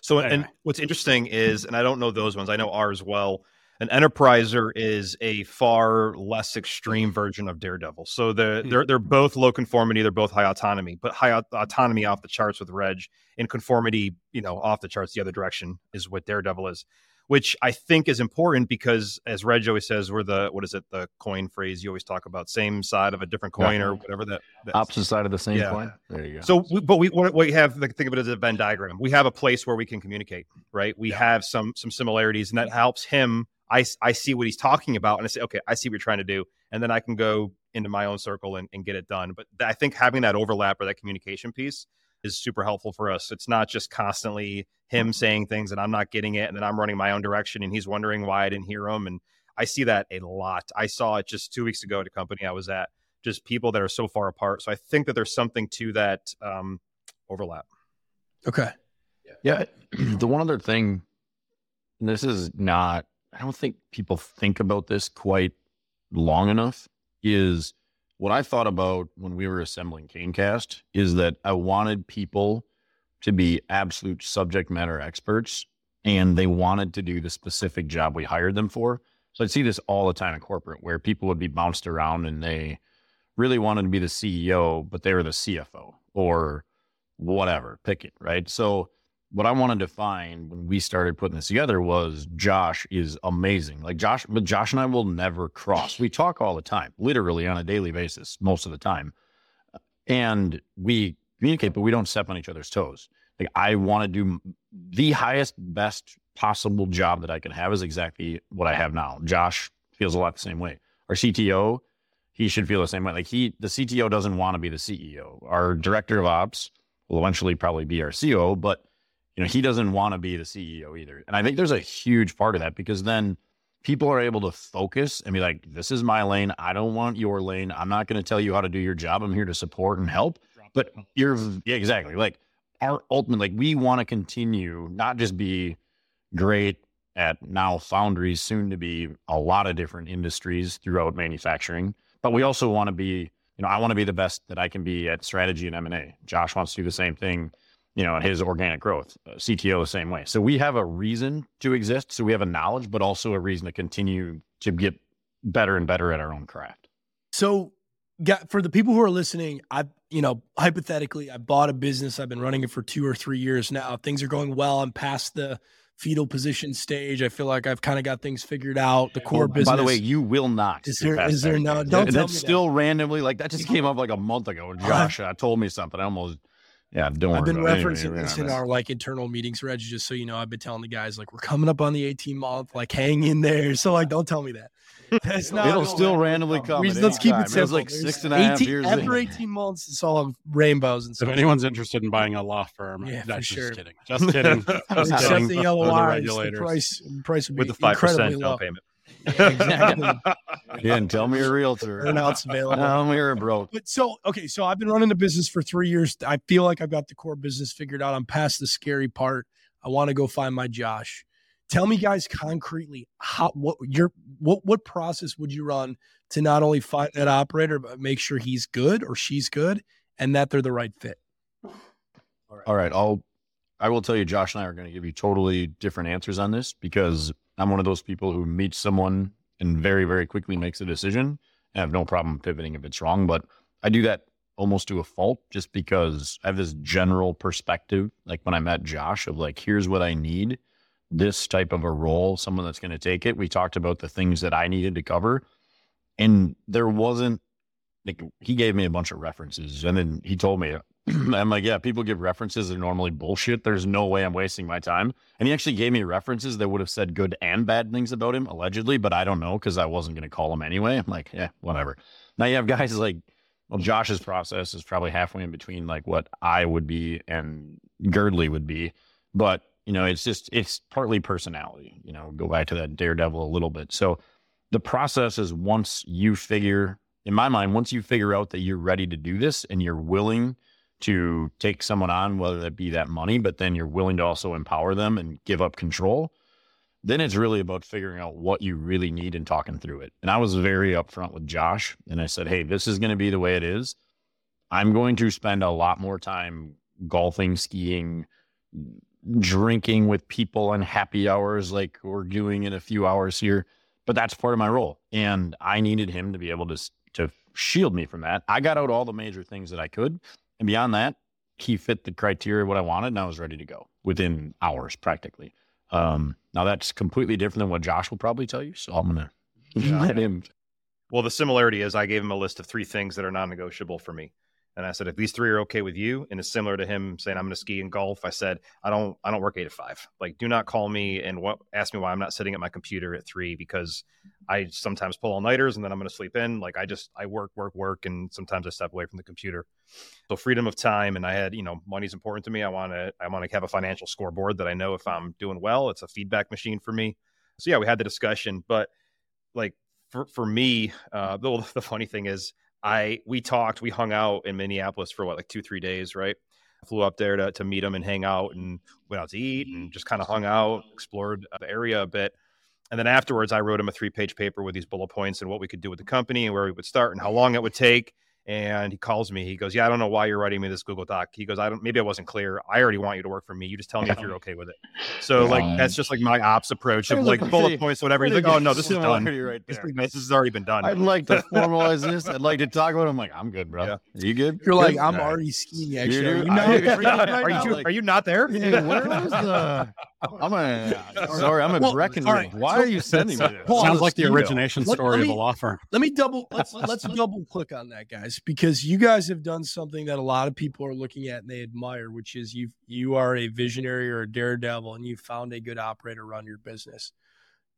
So, and what's interesting is, and I don't know those ones. I know ours well. An enterpriser is a far less extreme version of Daredevil. So the, Hmm. they're they're both low conformity. They're both high autonomy, but high aut- autonomy off the charts with Reg, and conformity, you know, off the charts the other direction is what Daredevil is. Which I think is important because, as Reg always says, we're the what is it the coin phrase you always talk about, same side of a different coin Yeah. or whatever that. Opposite side of the same Yeah. coin. There you go. so, we, but we what we have like, think of it as a Venn diagram. We have a place where we can communicate, right? We have some some similarities, and that helps him. I I see what he's talking about, and I say, okay, I see what you're trying to do, and then I can go into my own circle and, and get it done. But I think having that overlap or that communication piece is super helpful for us. It's not just constantly him saying things and I'm not getting it, and then I'm running my own direction, and he's wondering why I didn't hear him. And I see that a lot. I saw it just two weeks ago at a company I was at. Just people that are so far apart. So I think that there's something to that um, overlap. Okay. Yeah. The one other thing, and this is not, I don't think people think about this quite long enough, is what I thought about when we were assembling Canecast is that I wanted people to be absolute subject matter experts and they wanted to do the specific job we hired them for. So I'd see this all the time in corporate where people would be bounced around and they really wanted to be the CEO, but they were the CFO or whatever, pick it, right? So what I wanted to find when we started putting this together was Josh is amazing. Like Josh, but Josh and I will never cross. We talk all the time, literally on a daily basis, most of the time. And we communicate, but we don't step on each other's toes. Like I want to do the highest, best possible job that I can have is exactly what I have now. Josh feels a lot the same way. Our CTO, he should feel the same way. Like he, the CTO doesn't want to be the CEO. Our director of ops will eventually probably be our CEO, but you know, he doesn't want to be the CEO either. And I think there's a huge part of that because then people are able to focus and be like, this is my lane. I don't want your lane. I'm not going to tell you how to do your job. I'm here to support and help. But you're, yeah, exactly. Like our ultimate, like we want to continue, not just be great at now foundries, soon to be a lot of different industries throughout manufacturing, but we also want to be, you know, I want to be the best that I can be at strategy and M&A. Josh wants to do the same thing you know, his organic growth. Uh, CTO the same way. So we have a reason to exist. So we have a knowledge, but also a reason to continue to get better and better at our own craft. So, got, for the people who are listening, I, you know, hypothetically, I bought a business. I've been running it for two or three years now. Things are going well. I'm past the fetal position stage. I feel like I've kind of got things figured out. The core business. By the way, you will not. Is there? Is there- past is there that. no- don't tell that's me that. still randomly like that just came up like a month ago. Josh uh, told me something. I almost, yeah, don't worry. I've been about referencing Anyway, this we're in our like internal meetings, Reg. Just so you know, I've been telling the guys like we're coming up on the 18 month, like hang in there. So like, don't tell me that. That's not. It'll still randomly come. We- let's any keep time. it simple. was like There's six and a half 18 years. After in. 18 months, it's all rainbows and If anyone's interested in buying a law firm, Yeah, for that's sure. just kidding. Just kidding. Just Accept kidding. the For the LOIs, the regulators. price price would with the five percent down payment. Exactly. Yeah, and tell me a realtor. Earnouts available. Tell me you're broke. But so okay, so I've been running the business for three years. I feel like I've got the core business figured out. I'm past the scary part. I want to go find my Josh. Tell me, guys, concretely how what your what what process would you run to not only find that operator but make sure he's good or she's good and that they're the right fit. All right, I'll I will tell you Josh and I are going to give you totally different answers on this because I'm one of those people who meets someone and very very quickly makes a decision. I have no problem pivoting if it's wrong, but I do that almost to a fault just because I have this general perspective like when I met Josh of like here's what I need this type of a role, someone that's going to take it. We talked about the things that I needed to cover and there wasn't like he gave me a bunch of references and then he told me I'm like, yeah, people give references that are normally bullshit. There's no way I'm wasting my time. And he actually gave me references that would have said good and bad things about him, allegedly, but I don't know because I wasn't going to call him anyway. I'm like, yeah, whatever. Now you have guys like, well, Josh's process is probably halfway in between like what I would be and Girdley would be. But, you know, it's just, it's partly personality, you know, go back to that daredevil a little bit. So the process is once you figure, in my mind, once you figure out that you're ready to do this and you're willing to take someone on, whether that be that money, but then you're willing to also empower them and give up control, then it's really about figuring out what you really need and talking through it. And I was very upfront with Josh and I said, hey, this is going to be the way it is. I'm going to spend a lot more time golfing, skiing, drinking with people on happy hours like we're doing in a few hours here. But that's part of my role. And I needed him to be able to, to shield me from that. I got out all the major things that I could. And beyond that, he fit the criteria of what I wanted, and I was ready to go within hours practically. Um, now that's completely different than what Josh will probably tell you. So I'm gonna Yeah. let him. Well, the similarity is I gave him a list of three things that are non-negotiable for me. And I said, if these three are okay with you, and it's similar to him saying I'm going to ski and golf, I said, I don't, I don't work eight to five. Like, do not call me and what, ask me why I'm not sitting at my computer at three because I sometimes pull all nighters and then I'm going to sleep in. Like, I just, I work, work, work, and sometimes I step away from the computer. So freedom of time, and I had, you know, money's important to me. I want to, I want to have a financial scoreboard that I know if I'm doing well, it's a feedback machine for me. So yeah, we had the discussion, but like for for me, uh, the the funny thing is I we talked, we hung out in Minneapolis for what like two three days, right? Flew up there to to meet him and hang out, and went out to eat and just kind of hung out, explored uh, the area a bit. And then afterwards, I wrote him a three page paper with these bullet points and what we could do with the company and where we would start and how long it would take. And he calls me. He goes, "Yeah, I don't know why you're writing me this Google Doc." He goes, "I don't. Maybe I wasn't clear. I already want you to work for me. You just tell me if you're okay with it." So like that's just like my ops approach of like bullet points, whatever. He's like, "Oh no, this is done. Right This, there. this has already been done." I'd like to formalize this. I'd like to talk about it. I'm like, I'm good, bro. Yeah. Are you good? You're like, Good? I'm All right. already skiing. You Actually, do? are you I- not? are you Like- are you not there? Hey, where was the? I'm a sorry. I'm a Well, Breckenridge. all right, Why so- are you sending me this? Sounds like the Email. origination story of a law firm. Let me double let's let's double click on that, guys, because you guys have done something that a lot of people are looking at and they admire, which is you you are a visionary or a daredevil, and you found a good operator run your business.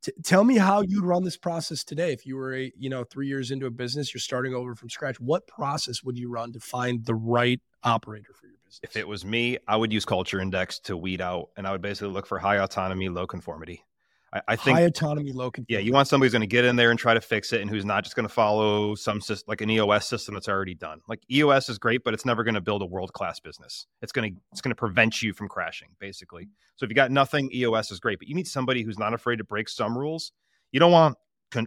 T- tell me how you'd run this process today. If you were a you know three years into a business, you're starting over from scratch. What process would you run to find the right operator for your business? If it was me, I would use Culture Index to weed out, and I would basically look for high autonomy, low conformity. I, I think high autonomy, low Yeah, you want somebody who's going to get in there and try to fix it, and who's not just going to follow some system like an EOS system that's already done. Like EOS is great, but it's never going to build a world class business. It's going to it's going to prevent you from crashing, basically. So if you got nothing, EOS is great, but you need somebody who's not afraid to break some rules. You don't want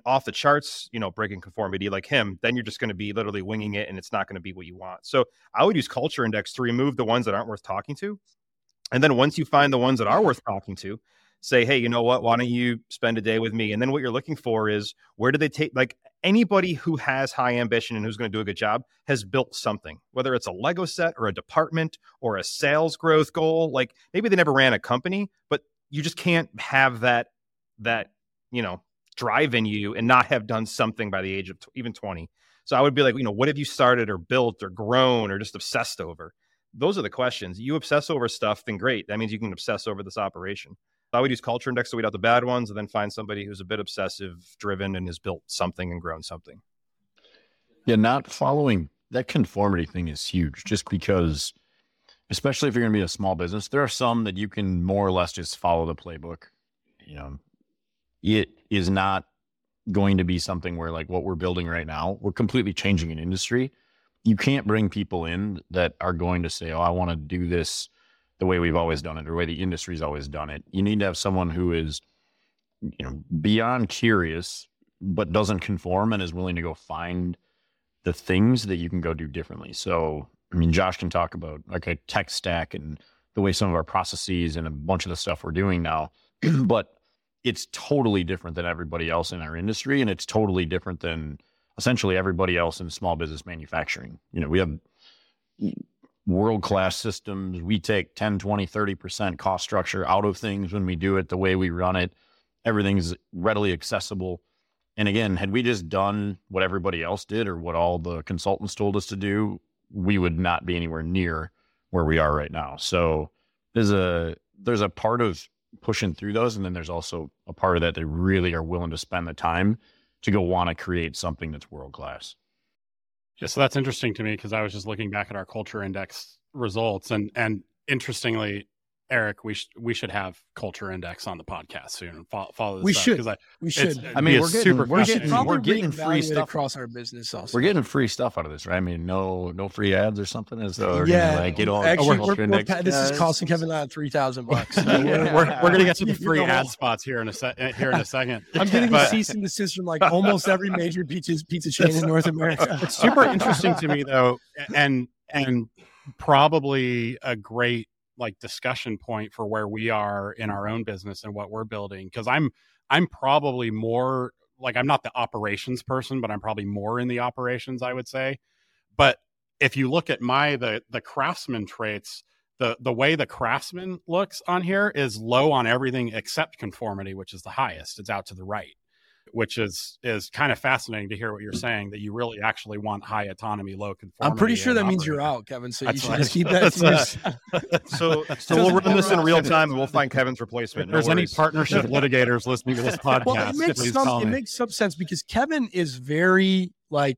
off the charts, you know, breaking conformity like him. Then you're just going to be literally winging it, and it's not going to be what you want. So I would use Culture Index to remove the ones that aren't worth talking to, and then once you find the ones that are worth talking to, say, hey, you know what? Why don't you spend a day with me? And then what you're looking for is where do they take like anybody who has high ambition and who's going to do a good job has built something, whether it's a Lego set or a department or a sales growth goal. Like maybe they never ran a company, but you just can't have that that you know drive in you and not have done something by the age of t- even 20. So I would be like, you know, what have you started or built or grown or just obsessed over? Those are the questions. You obsess over stuff, then great. That means you can obsess over this operation. I would use culture index to weed out the bad ones and then find somebody who's a bit obsessive driven and has built something and grown something. Yeah, not following that conformity thing is huge just because, especially if you're going to be a small business, there are some that you can more or less just follow the playbook. You know, it is not going to be something where, like what we're building right now, we're completely changing an industry. You can't bring people in that are going to say, Oh, I want to do this the way we've always done it or the way the industry's always done it. You need to have someone who is, you know, beyond curious, but doesn't conform and is willing to go find the things that you can go do differently. So, I mean, Josh can talk about like a tech stack and the way some of our processes and a bunch of the stuff we're doing now, but it's totally different than everybody else in our industry. And it's totally different than essentially everybody else in small business manufacturing. You know, we have world class systems. We take 10, 20, 30% cost structure out of things when we do it the way we run it. Everything's readily accessible. And again, had we just done what everybody else did or what all the consultants told us to do, we would not be anywhere near where we are right now. So there's a there's a part of pushing through those, and then there's also a part of that they really are willing to spend the time to go want to create something that's world class. Yeah, so that's interesting to me because I was just looking back at our culture index results, and and interestingly, Eric, we sh- we should have culture index on the podcast soon and follow, follow this We up, should. 'cause I, We should. I mean, be we're getting- super we're getting- should fascinating- probably we're getting free stuff. across our business. Also, We're getting free stuff out of this, right? I mean, no no free ads or something. As though yeah. like get all actually, all we're, your we're next pa- this is costing Kevin Lyon three thousand bucks. we're, we're, we're going to get to the You free know, ad spots here in a se- here in a second. I'm getting a But- cease and desist from like almost every major pizza pizza chain in North America. it's super interesting to me though and and probably a great like discussion point for where we are in our own business and what we're building because i'm i'm probably more like i'm not the operations person but i'm probably more in the operations i would say but if you look at my the the craftsman traits the the way the craftsman looks on here is low on everything except conformity, which is the highest. It's out to the right, which is is kind of fascinating to hear what you're saying that you really actually want high autonomy, low conformity. I'm pretty sure that means you're out, Kevin. So that's you should just keep that. so, so we'll run this in real time and we'll find Kevin's replacement. If there's any partnership litigators listening to this podcast, well, it makes some, it makes some sense because Kevin is very like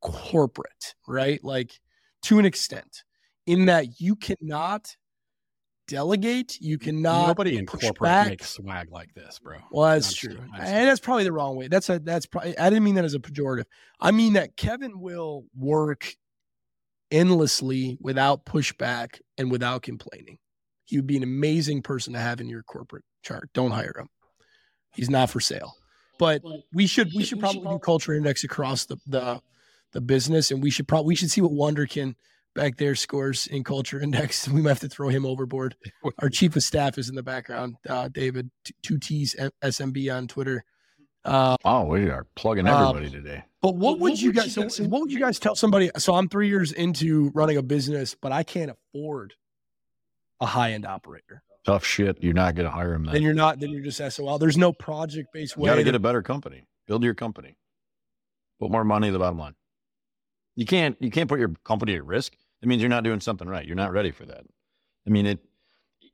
corporate, right? Like to an extent in that you cannot delegate. You cannot. Nobody in corporate back. makes swag like this, bro. Well, that's I'm true, and that's probably the wrong way. That's a that's probably. I didn't mean that as a pejorative. I mean that Kevin will work endlessly without pushback and without complaining. He would be an amazing person to have in your corporate chart. Don't hire him. He's not for sale. But we should we should probably do culture index across the the the business, and we should probably we should see what Wonderkin back there scores in culture index. We might have to throw him overboard. Our chief of staff is in the background, uh, David, two T's SMB on Twitter. Uh, oh, we are plugging um, everybody um, today. But what, would you guys? So, what would you guys tell somebody? So I'm three years into running a business, but I can't afford a high end operator. Tough shit. You're not going to hire him. Then. then you're not. Then you're just SOL. There's no project based way. You got to get a better company. Build your company. Put more money in the bottom line. You can't. You can't put your company at risk it means you're not doing something right. You're not ready for that. I mean, it.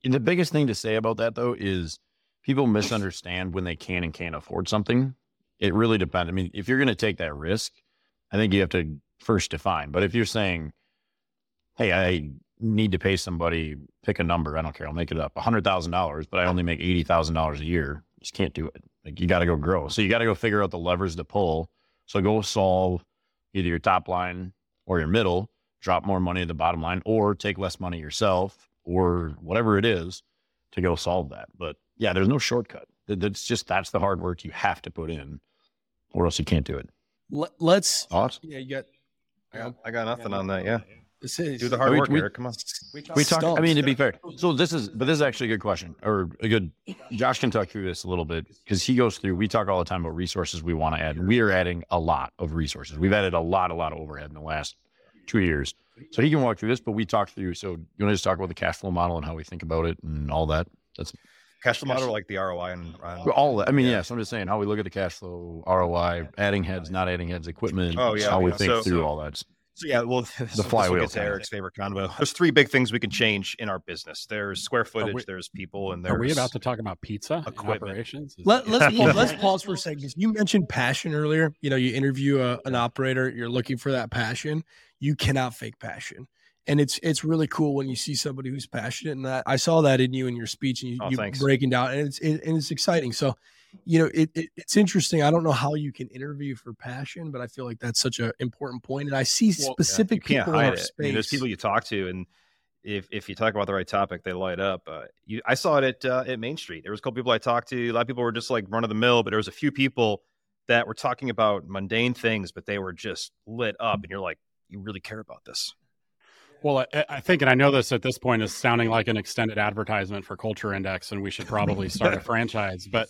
The biggest thing to say about that though is people misunderstand when they can and can't afford something. It really depends. I mean, if you're going to take that risk, I think you have to first define. But if you're saying, "Hey, I need to pay somebody, pick a number. I don't care. I'll make it up. hundred thousand dollars, but I only make eighty thousand dollars a year. Just can't do it. Like you got to go grow. So you got to go figure out the levers to pull. So go solve either your top line or your middle, drop more money at the bottom line or take less money yourself or whatever it is to go solve that. But yeah, there's no shortcut. That's just that's the hard work you have to put in or else you can't do it. Let's thoughts. Yeah, you got. I got, I got nothing on that. Yeah. This is, Do the hard we, work, we, Eric. Come on. We, we talk. I mean, to be fair, so this is, but this is actually a good question, or a good. Josh can talk through this a little bit because he goes through. We talk all the time about resources we want to add, and we are adding a lot of resources. We've added a lot, a lot of overhead in the last two years. So he can walk through this, but we talked through. So you want to just talk about the cash flow model and how we think about it and all that? That's cash flow model, like the ROI and uh, all that. I mean, yeah. yes, I'm just saying how we look at the cash flow, ROI, adding heads, not adding heads, equipment. Oh yeah, how we think so, through so, all that. So yeah, well, the flywheel. It's Eric's favorite convo. There's three big things we can change in our business. There's square footage. We, there's people, and there's. Are we about to talk about pizza equipment operations? Let, us pause, let's pause for a second. You mentioned passion earlier. You know, you interview a, an operator. You're looking for that passion. You cannot fake passion and it's it's really cool when you see somebody who's passionate and that I saw that in you in your speech and you, oh, you breaking down and it's it, and it's exciting. So, you know, it, it, it's interesting. I don't know how you can interview for passion, but I feel like that's such an important point. And I see well, specific yeah, people in our it. space. I mean, there's people you talk to, and if if you talk about the right topic, they light up. Uh, you, I saw it at uh, at Main Street. There was a couple people I talked to. A lot of people were just like run of the mill, but there was a few people that were talking about mundane things, but they were just lit up, and you're like, you really care about this. Well, I, I, think, and I know this at this point is sounding like an extended advertisement for Culture Index, and we should probably start a franchise. But,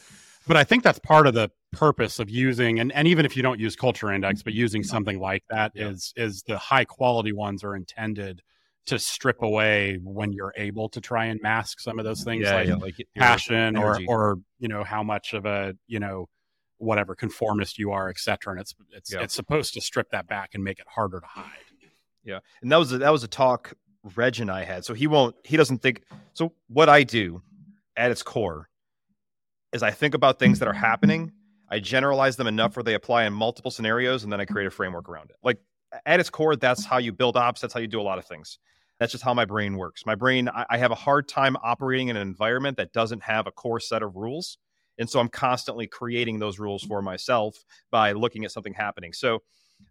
but I think that's part of the purpose of using, and, and even if you don't use Culture Index, but mm-hmm. using something like that yeah. is is the high quality ones are intended to strip away when you're able to try and mask some of those things yeah, like, yeah, like passion or or you know how much of a you know whatever conformist you are, etc. And it's it's it's supposed to strip that back and make it harder to hide. Yeah, and that was a, that was a talk Reg and I had. So he won't. He doesn't think. So what I do, at its core, is I think about things that are mm-hmm. happening. I generalize them enough where they apply in multiple scenarios, and then I create a framework around it. Like at its core, that's how you build ops. That's how you do a lot of things. That's just how my brain works. My brain, I, I have a hard time operating in an environment that doesn't have a core set of rules. And so I'm constantly creating those rules for myself by looking at something happening. So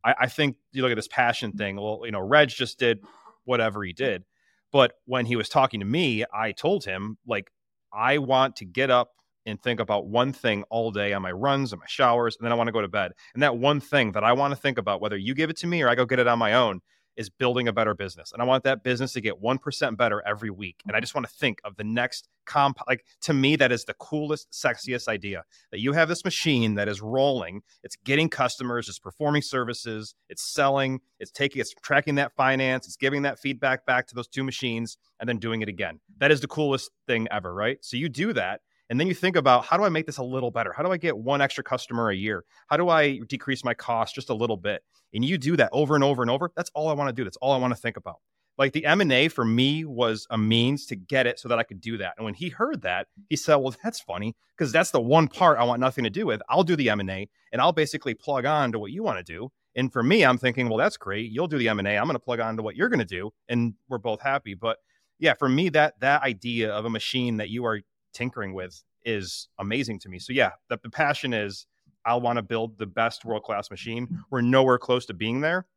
I, I think you look at this passion thing. Well, you know, Reg just did whatever he did. But when he was talking to me, I told him, like, I want to get up and think about one thing all day on my runs and my showers, and then I want to go to bed. And that one thing that I want to think about, whether you give it to me or I go get it on my own, is building a better business. And I want that business to get 1% better every week. And I just want to think of the next comp. Like to me, that is the coolest, sexiest idea that you have this machine that is rolling, it's getting customers, it's performing services, it's selling, it's taking, it's tracking that finance, it's giving that feedback back to those two machines and then doing it again. That is the coolest thing ever, right? So you do that. And then you think about how do I make this a little better? How do I get one extra customer a year? How do I decrease my cost just a little bit? And you do that over and over and over. That's all I want to do. That's all I want to think about. Like the M&A for me was a means to get it so that I could do that. And when he heard that, he said, "Well, that's funny because that's the one part I want nothing to do with. I'll do the M&A and I'll basically plug on to what you want to do." And for me, I'm thinking, "Well, that's great. You'll do the M&A. I'm going to plug on to what you're going to do and we're both happy." But yeah, for me that that idea of a machine that you are tinkering with is amazing to me. So yeah, the, the passion is I want to build the best world class machine. We're nowhere close to being there,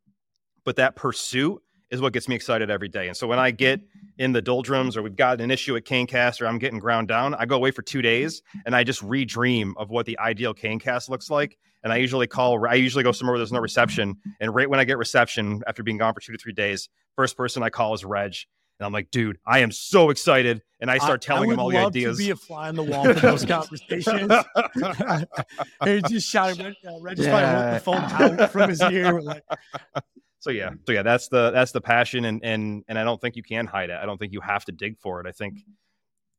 but that pursuit is what gets me excited every day. And so when I get in the doldrums or we've got an issue at Canecast or I'm getting ground down, I go away for two days and I just redream of what the ideal Canecast looks like. And I usually call, I usually go somewhere where there's no reception. And right when I get reception after being gone for two to three days, first person I call is Reg. And I'm like, dude, I am so excited. And I start telling I him all the ideas. To be a fly on the wall for those conversations. He's just shouting. Uh, Reg yeah. the phone out from his ear. Like, so yeah, so yeah, that's the that's the passion, and and and I don't think you can hide it. I don't think you have to dig for it. I think,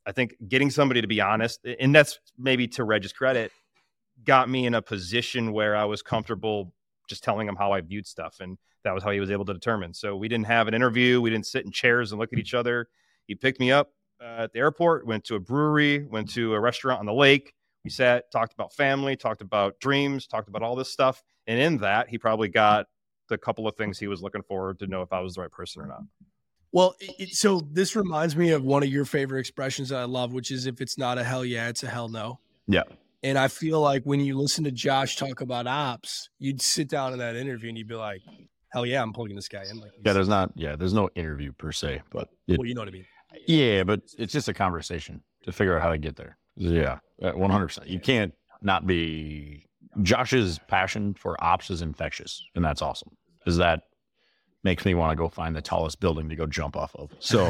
I think getting somebody to be honest, and that's maybe to Reg's credit, got me in a position where I was comfortable just telling him how I viewed stuff, and that was how he was able to determine. So we didn't have an interview. We didn't sit in chairs and look at each other. He picked me up uh, at the airport, went to a brewery, went to a restaurant on the lake. We sat, talked about family, talked about dreams, talked about all this stuff. And in that, he probably got the couple of things he was looking for to know if I was the right person or not. Well, it, so this reminds me of one of your favorite expressions that I love, which is if it's not a hell yeah, it's a hell no. Yeah. And I feel like when you listen to Josh talk about ops, you'd sit down in that interview and you'd be like, hell yeah, I'm plugging this guy in. Like, yeah, there's not, yeah, there's no interview per se, but it, well, you know what I mean. Yeah, but it's just a conversation to figure out how to get there. Yeah, uh, 100. percent You can't not be. Josh's passion for ops is infectious, and that's awesome. Is that makes me want to go find the tallest building to go jump off of. So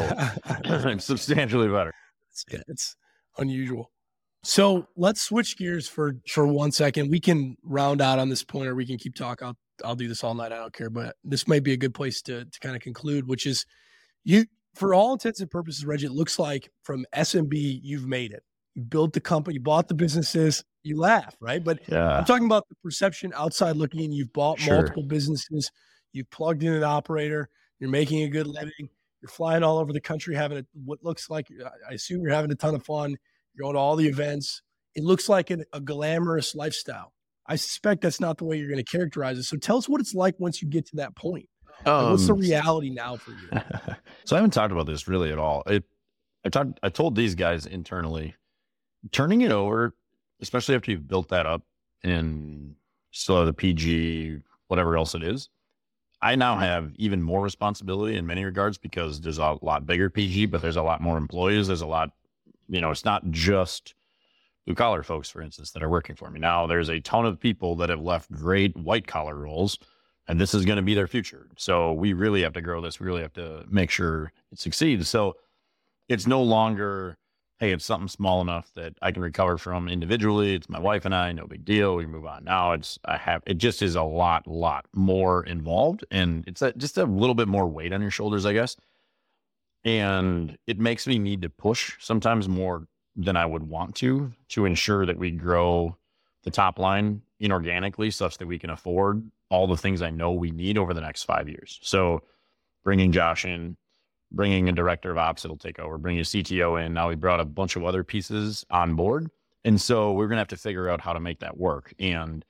substantially better. Yeah, it's unusual. So let's switch gears for for one second. We can round out on this point, or we can keep talking. I'll I'll do this all night. I don't care. But this might be a good place to to kind of conclude, which is you for all intents and purposes, Reg. It looks like from SMB you've made it. You built the company, you bought the businesses. You laugh, right? But yeah. I'm talking about the perception outside looking in. You've bought sure. multiple businesses. You've plugged in an operator. You're making a good living. You're flying all over the country, having a, what looks like I assume you're having a ton of fun. You're going to all the events. It looks like an, a glamorous lifestyle. I suspect that's not the way you're going to characterize it. So tell us what it's like once you get to that point. Um, what's the um, reality now for you? so I haven't talked about this really at all. It, I talked, I told these guys internally, turning it over, especially after you've built that up and still have the PG, whatever else it is. I now have even more responsibility in many regards because there's a lot bigger PG, but there's a lot more employees. There's a lot, you know, it's not just blue collar folks, for instance, that are working for me. Now there's a ton of people that have left great white collar roles, and this is going to be their future. So we really have to grow this. We really have to make sure it succeeds. So it's no longer, hey, it's something small enough that I can recover from individually. It's my wife and I, no big deal. We move on. Now it's I have it just is a lot, lot more involved, and it's a, just a little bit more weight on your shoulders, I guess. And it makes me need to push sometimes more than I would want to to ensure that we grow the top line inorganically such that we can afford all the things I know we need over the next five years. So bringing Josh in, bringing a director of ops that'll take over, bringing a CTO in. Now we brought a bunch of other pieces on board. And so we're going to have to figure out how to make that work. And,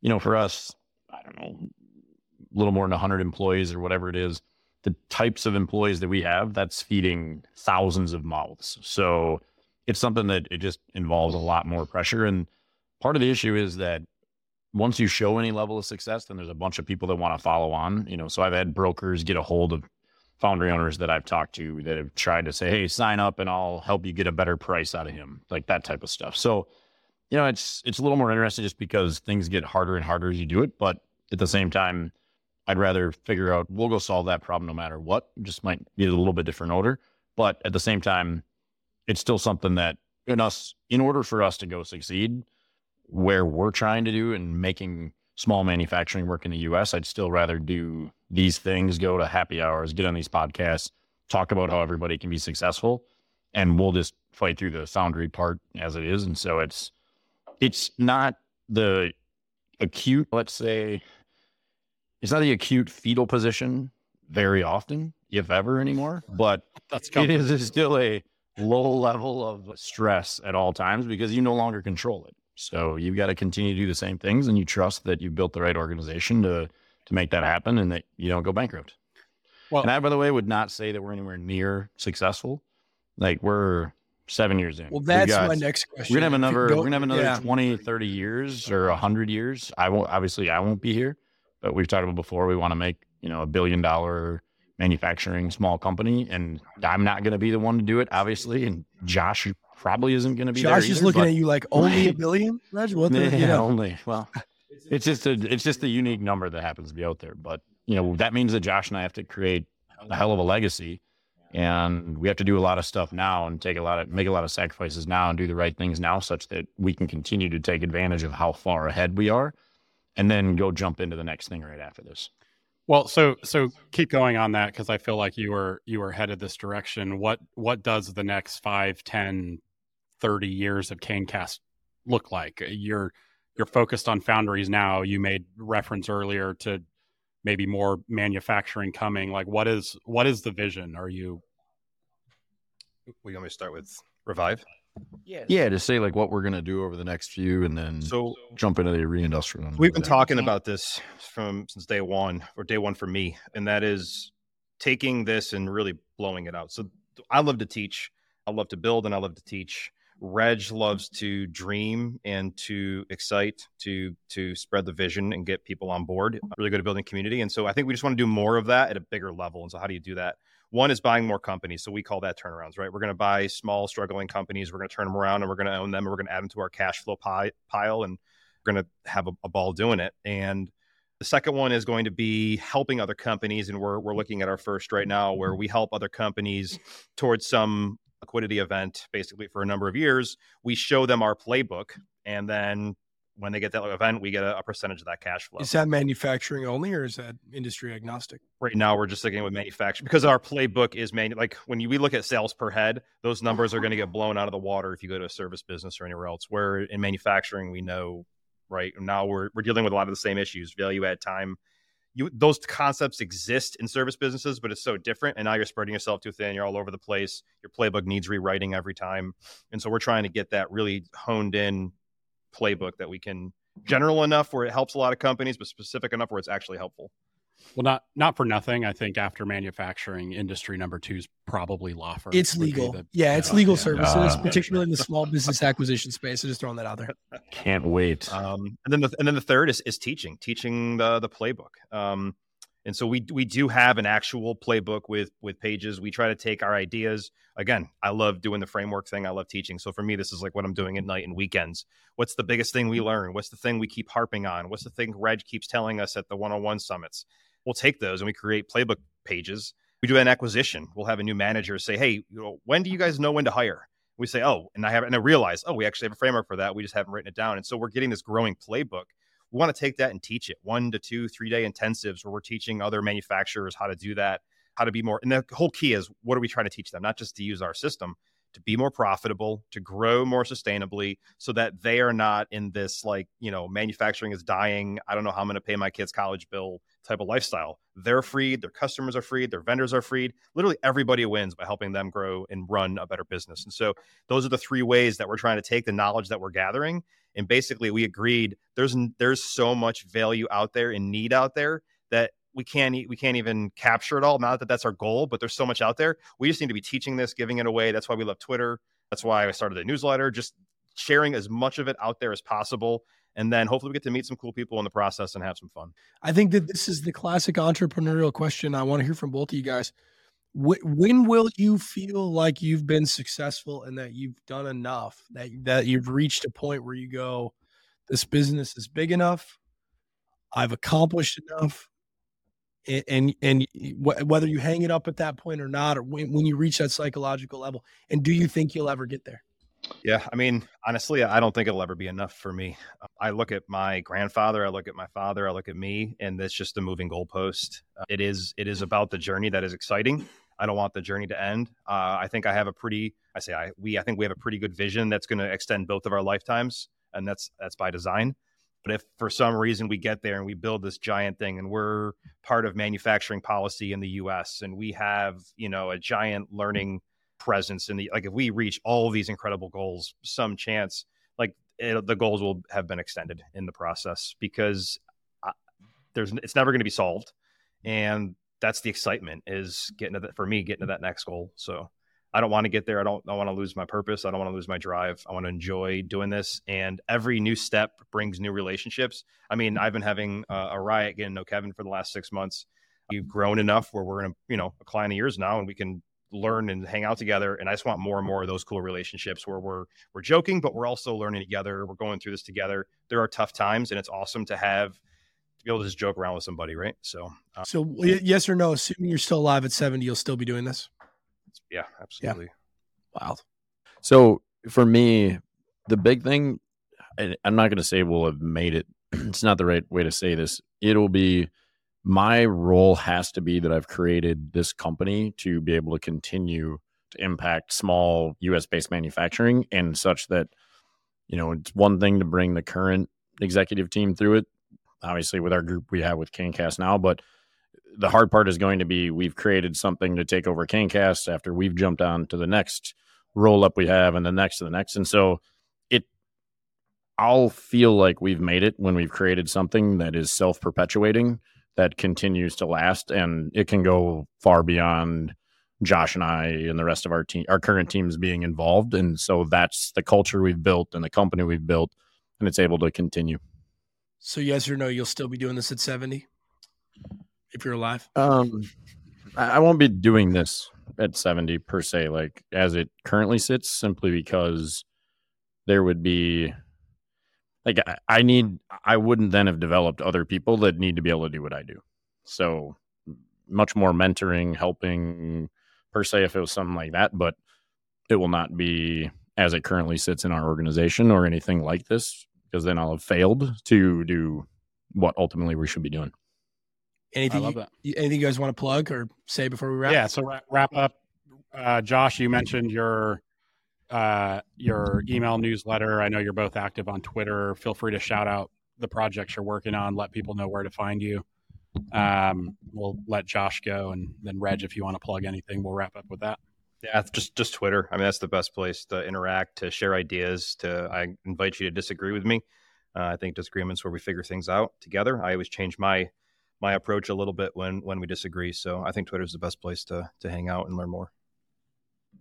you know, for us, I don't know, a little more than 100 employees or whatever it is, the types of employees that we have, that's feeding thousands of mouths. So, it's something that it just involves a lot more pressure. And part of the issue is that once you show any level of success, then there's a bunch of people that want to follow on. You know, so I've had brokers get a hold of foundry owners that I've talked to that have tried to say, "Hey, sign up and I'll help you get a better price out of him," like that type of stuff. So, you know, it's it's a little more interesting just because things get harder and harder as you do it, but at the same time, I'd rather figure out we'll go solve that problem no matter what. Just might be a little bit different order, but at the same time, it's still something that in us, in order for us to go succeed, where we're trying to do and making small manufacturing work in the U.S., I'd still rather do these things, go to happy hours, get on these podcasts, talk about how everybody can be successful, and we'll just fight through the foundry part as it is. And so it's it's not the acute, let's say, it's not the acute fetal position very often, if ever anymore, but That's it is still a low level of stress at all times because you no longer control it. So you've got to continue to do the same things and you trust that you've built the right organization to to make that happen and that you don't go bankrupt. Well- and I, by the way, would not say that we're anywhere near successful. Like we're seven years in. Well, that's got- my next question. we're gonna have another we're gonna have another yeah. 20 30 years or 100 years i won't obviously i won't be here but we've talked about before we want to make you know a billion dollar manufacturing small company and i'm not going to be the one to do it obviously and mm-hmm. josh probably isn't going to be Josh is either, looking at you like only a billion. Reg? What the, yeah, you know, only well it's just a it's just a unique number that happens to be out there but you know that means that josh and i have to create a hell of a legacy and we have to do a lot of stuff now and take a lot of make a lot of sacrifices now and do the right things now such that we can continue to take advantage of how far ahead we are and then go jump into the next thing right after this Well, so so keep going on that because I feel like you were you were headed this direction. What what does the next 5, 10, 30 years of Cancast look like? You're you're focused on foundries now. You made reference earlier to maybe more manufacturing coming. Like what is what is the vision? Are you We me to start with Revive. Yeah to say like what we're going to do over the next few and then So jump into the reindustrial We've been talking about this from since day one, or day one for me, and that is taking this and really blowing it out. So I love to teach, I love to build, and I love to teach. Reg loves to dream and to excite, to to spread the vision and get people on board. Really good at building community, and so I think we just want to do more of that at a bigger level. And so, how do you do that? One is buying more companies. So we call that turnarounds, right? We're going to buy small, struggling companies. We're going to turn them around and we're going to own them and we're going to add them to our cash flow pie, pile and we're going to have a, a ball doing it. And the second one is going to be helping other companies. And we're, we're looking at our first right now where we help other companies towards some liquidity event, basically for a number of years. We show them our playbook. And then when they get that event, we get a, a percentage of that cash flow. Is that manufacturing only or is that industry agnostic? right now we're just sticking with manufacturing because our playbook is manu- like when you, we look at sales per head those numbers are going to get blown out of the water if you go to a service business or anywhere else where in manufacturing we know right? Now we're, we're dealing with a lot of the same issues value add time. You those concepts exist in service businesses but it's so different and now you're spreading yourself too thin you're all over the place your playbook needs rewriting every time. And so we're trying to get that really honed in playbook that we can general enough where it helps a lot of companies but specific enough where it's actually helpful well not not for nothing. I think after manufacturing, industry number two is probably law firms. It's legal. the- yeah, it's legal yeah. services, Uh, particularly in the small business acquisition space. I'm just throwing that out there. can't wait Um, and then the and then the third is is teaching, teaching the the playbook. Um, and so we we do have an actual playbook with with pages. We try to take our ideas. Again, I love doing the framework thing. I love teaching. So for me, this is like what I'm doing at night and weekends. What's the biggest thing we learn? What's the thing we keep harping on? What's the thing Reg keeps telling us at the one-on-one summits? We'll take those and we create playbook pages. We do an acquisition. We'll have a new manager say, "Hey, you know, when do you guys know when to hire?" we say, oh, and I have, and I realize, oh, we actually have a framework for that. We just haven't written it down. And so we're getting this growing playbook. We want to take that and teach it one to two, three day intensives where we're teaching other manufacturers how to do that, how to be more. And the whole key is what are we trying to teach them? Not just to use our system, to be more profitable, to grow more sustainably so that they are not in this like, you know, manufacturing is dying. I don't know how I'm going to pay my kids' college bill type of lifestyle. They're freed, their customers are freed, their vendors are freed. Literally everybody wins by helping them grow and run a better business. And so those are the three ways that we're trying to take the knowledge that we're gathering and basically we agreed there's there's so much value out there and need out there that we can't we can't even capture it all. Not that that's our goal but there's so much out there. We just need to be teaching this giving it away. That's why we love twitter. That's why i started the newsletter just sharing as much of it out there as possible. And then hopefully we get to meet some cool people in the process and have some fun. I think that this is the classic entrepreneurial question. I want to hear from both of you guys. Wh- When will you feel like you've been successful and that you've done enough that that you've reached a point where you go, this business is big enough, I've accomplished enough, and and, and whether you hang it up at that point or not, or when, when you reach that psychological level, and do you think you'll ever get there? Yeah, I mean, honestly, I don't think it'll ever be enough for me. I look at my grandfather, I look at my father, I look at me, and it's just a moving goalpost. Uh, it is it is about the journey that is exciting. I don't want the journey to end. Uh, I think I have a pretty, I say I we, I think we have a pretty good vision that's going to extend both of our lifetimes, and that's that's by design. But if for some reason we get there and we build this giant thing, and we're part of manufacturing policy in the U.S. and we have you know a giant learning presence in the like if we reach all these incredible goals, some chance like it, the goals will have been extended in the process because I, there's it's never going to be solved, and that's the excitement is getting to that for me getting to that next goal. So I don't want to get there. I don't I want to lose my purpose. I don't want to lose my drive. I want to enjoy doing this. And every new step brings new relationships. I mean, I've been having a riot getting to know Kevin for the last six months. We've grown enough where we're in a you know a client of years now, and we can learn and hang out together. And I just want more and more of those cool relationships where we're we're joking, but we're also learning together. We're going through this together. There are tough times, and it's awesome to have be able to just joke around with somebody, right? So, uh, so yes or no? Assuming you're still alive at 70, you'll still be doing this. Yeah, absolutely. Yeah. Wow. So for me, the big thing, I'm not going to say we'll have made it. It's not the right way to say this. It'll be my role has to be that I've created this company to be able to continue to impact small US based manufacturing and such that, you know, it's one thing to bring the current executive team through it obviously with our group we have with Cancast now, but the hard part is going to be we've created something to take over Cancast after we've jumped on to the next roll up we have and the next to the next. And so it I'll feel like we've made it when we've created something that is self perpetuating that continues to last and it can go far beyond Josh and I and the rest of our team our current teams being involved. And so that's the culture we've built and the company we've built and it's able to continue. So yes or no, you'll still be doing this at 70 if you're alive? Um I won't be doing this at 70 per se like as it currently sits simply because there would be like I need I wouldn't then have developed other people that need to be able to do what I do. So much more mentoring, helping per se if it was something like that, but it will not be as it currently sits in our organization or anything like this because then I'll have failed to do what ultimately we should be doing. Anything? I love that. You, anything you guys want to plug or say before we wrap? Yeah. So wrap up. Uh, Josh, you mentioned your uh, your email newsletter. I know you're both active on Twitter. Feel free to shout out the projects you're working on. Let people know where to find you. Um, we'll let Josh go, and then Reg, if you want to plug anything, we'll wrap up with that. Yeah, just just Twitter. I mean, that's the best place to interact, to share ideas. To I invite you to disagree with me. Uh, I think disagreements where we figure things out together. I always change my my approach a little bit when when we disagree. So I think Twitter is the best place to to hang out and learn more.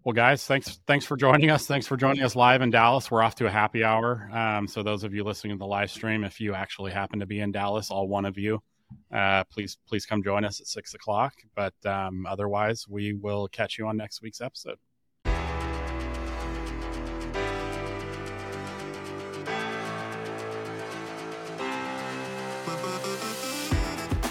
Well, guys, thanks thanks for joining us. Thanks for joining us live in Dallas. We're off to a happy hour. Um, so those of you listening to the live stream, if you actually happen to be in Dallas, all one of you, uh, please please come join us at six o'clock. But um, otherwise, we will catch you on next week's episode.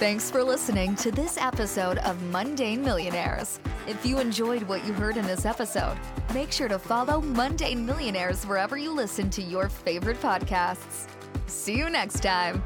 Thanks for listening to this episode of Mundane Millionaires. If you enjoyed what you heard in this episode, make sure to follow Mundane Millionaires wherever you listen to your favorite podcasts. See you next time.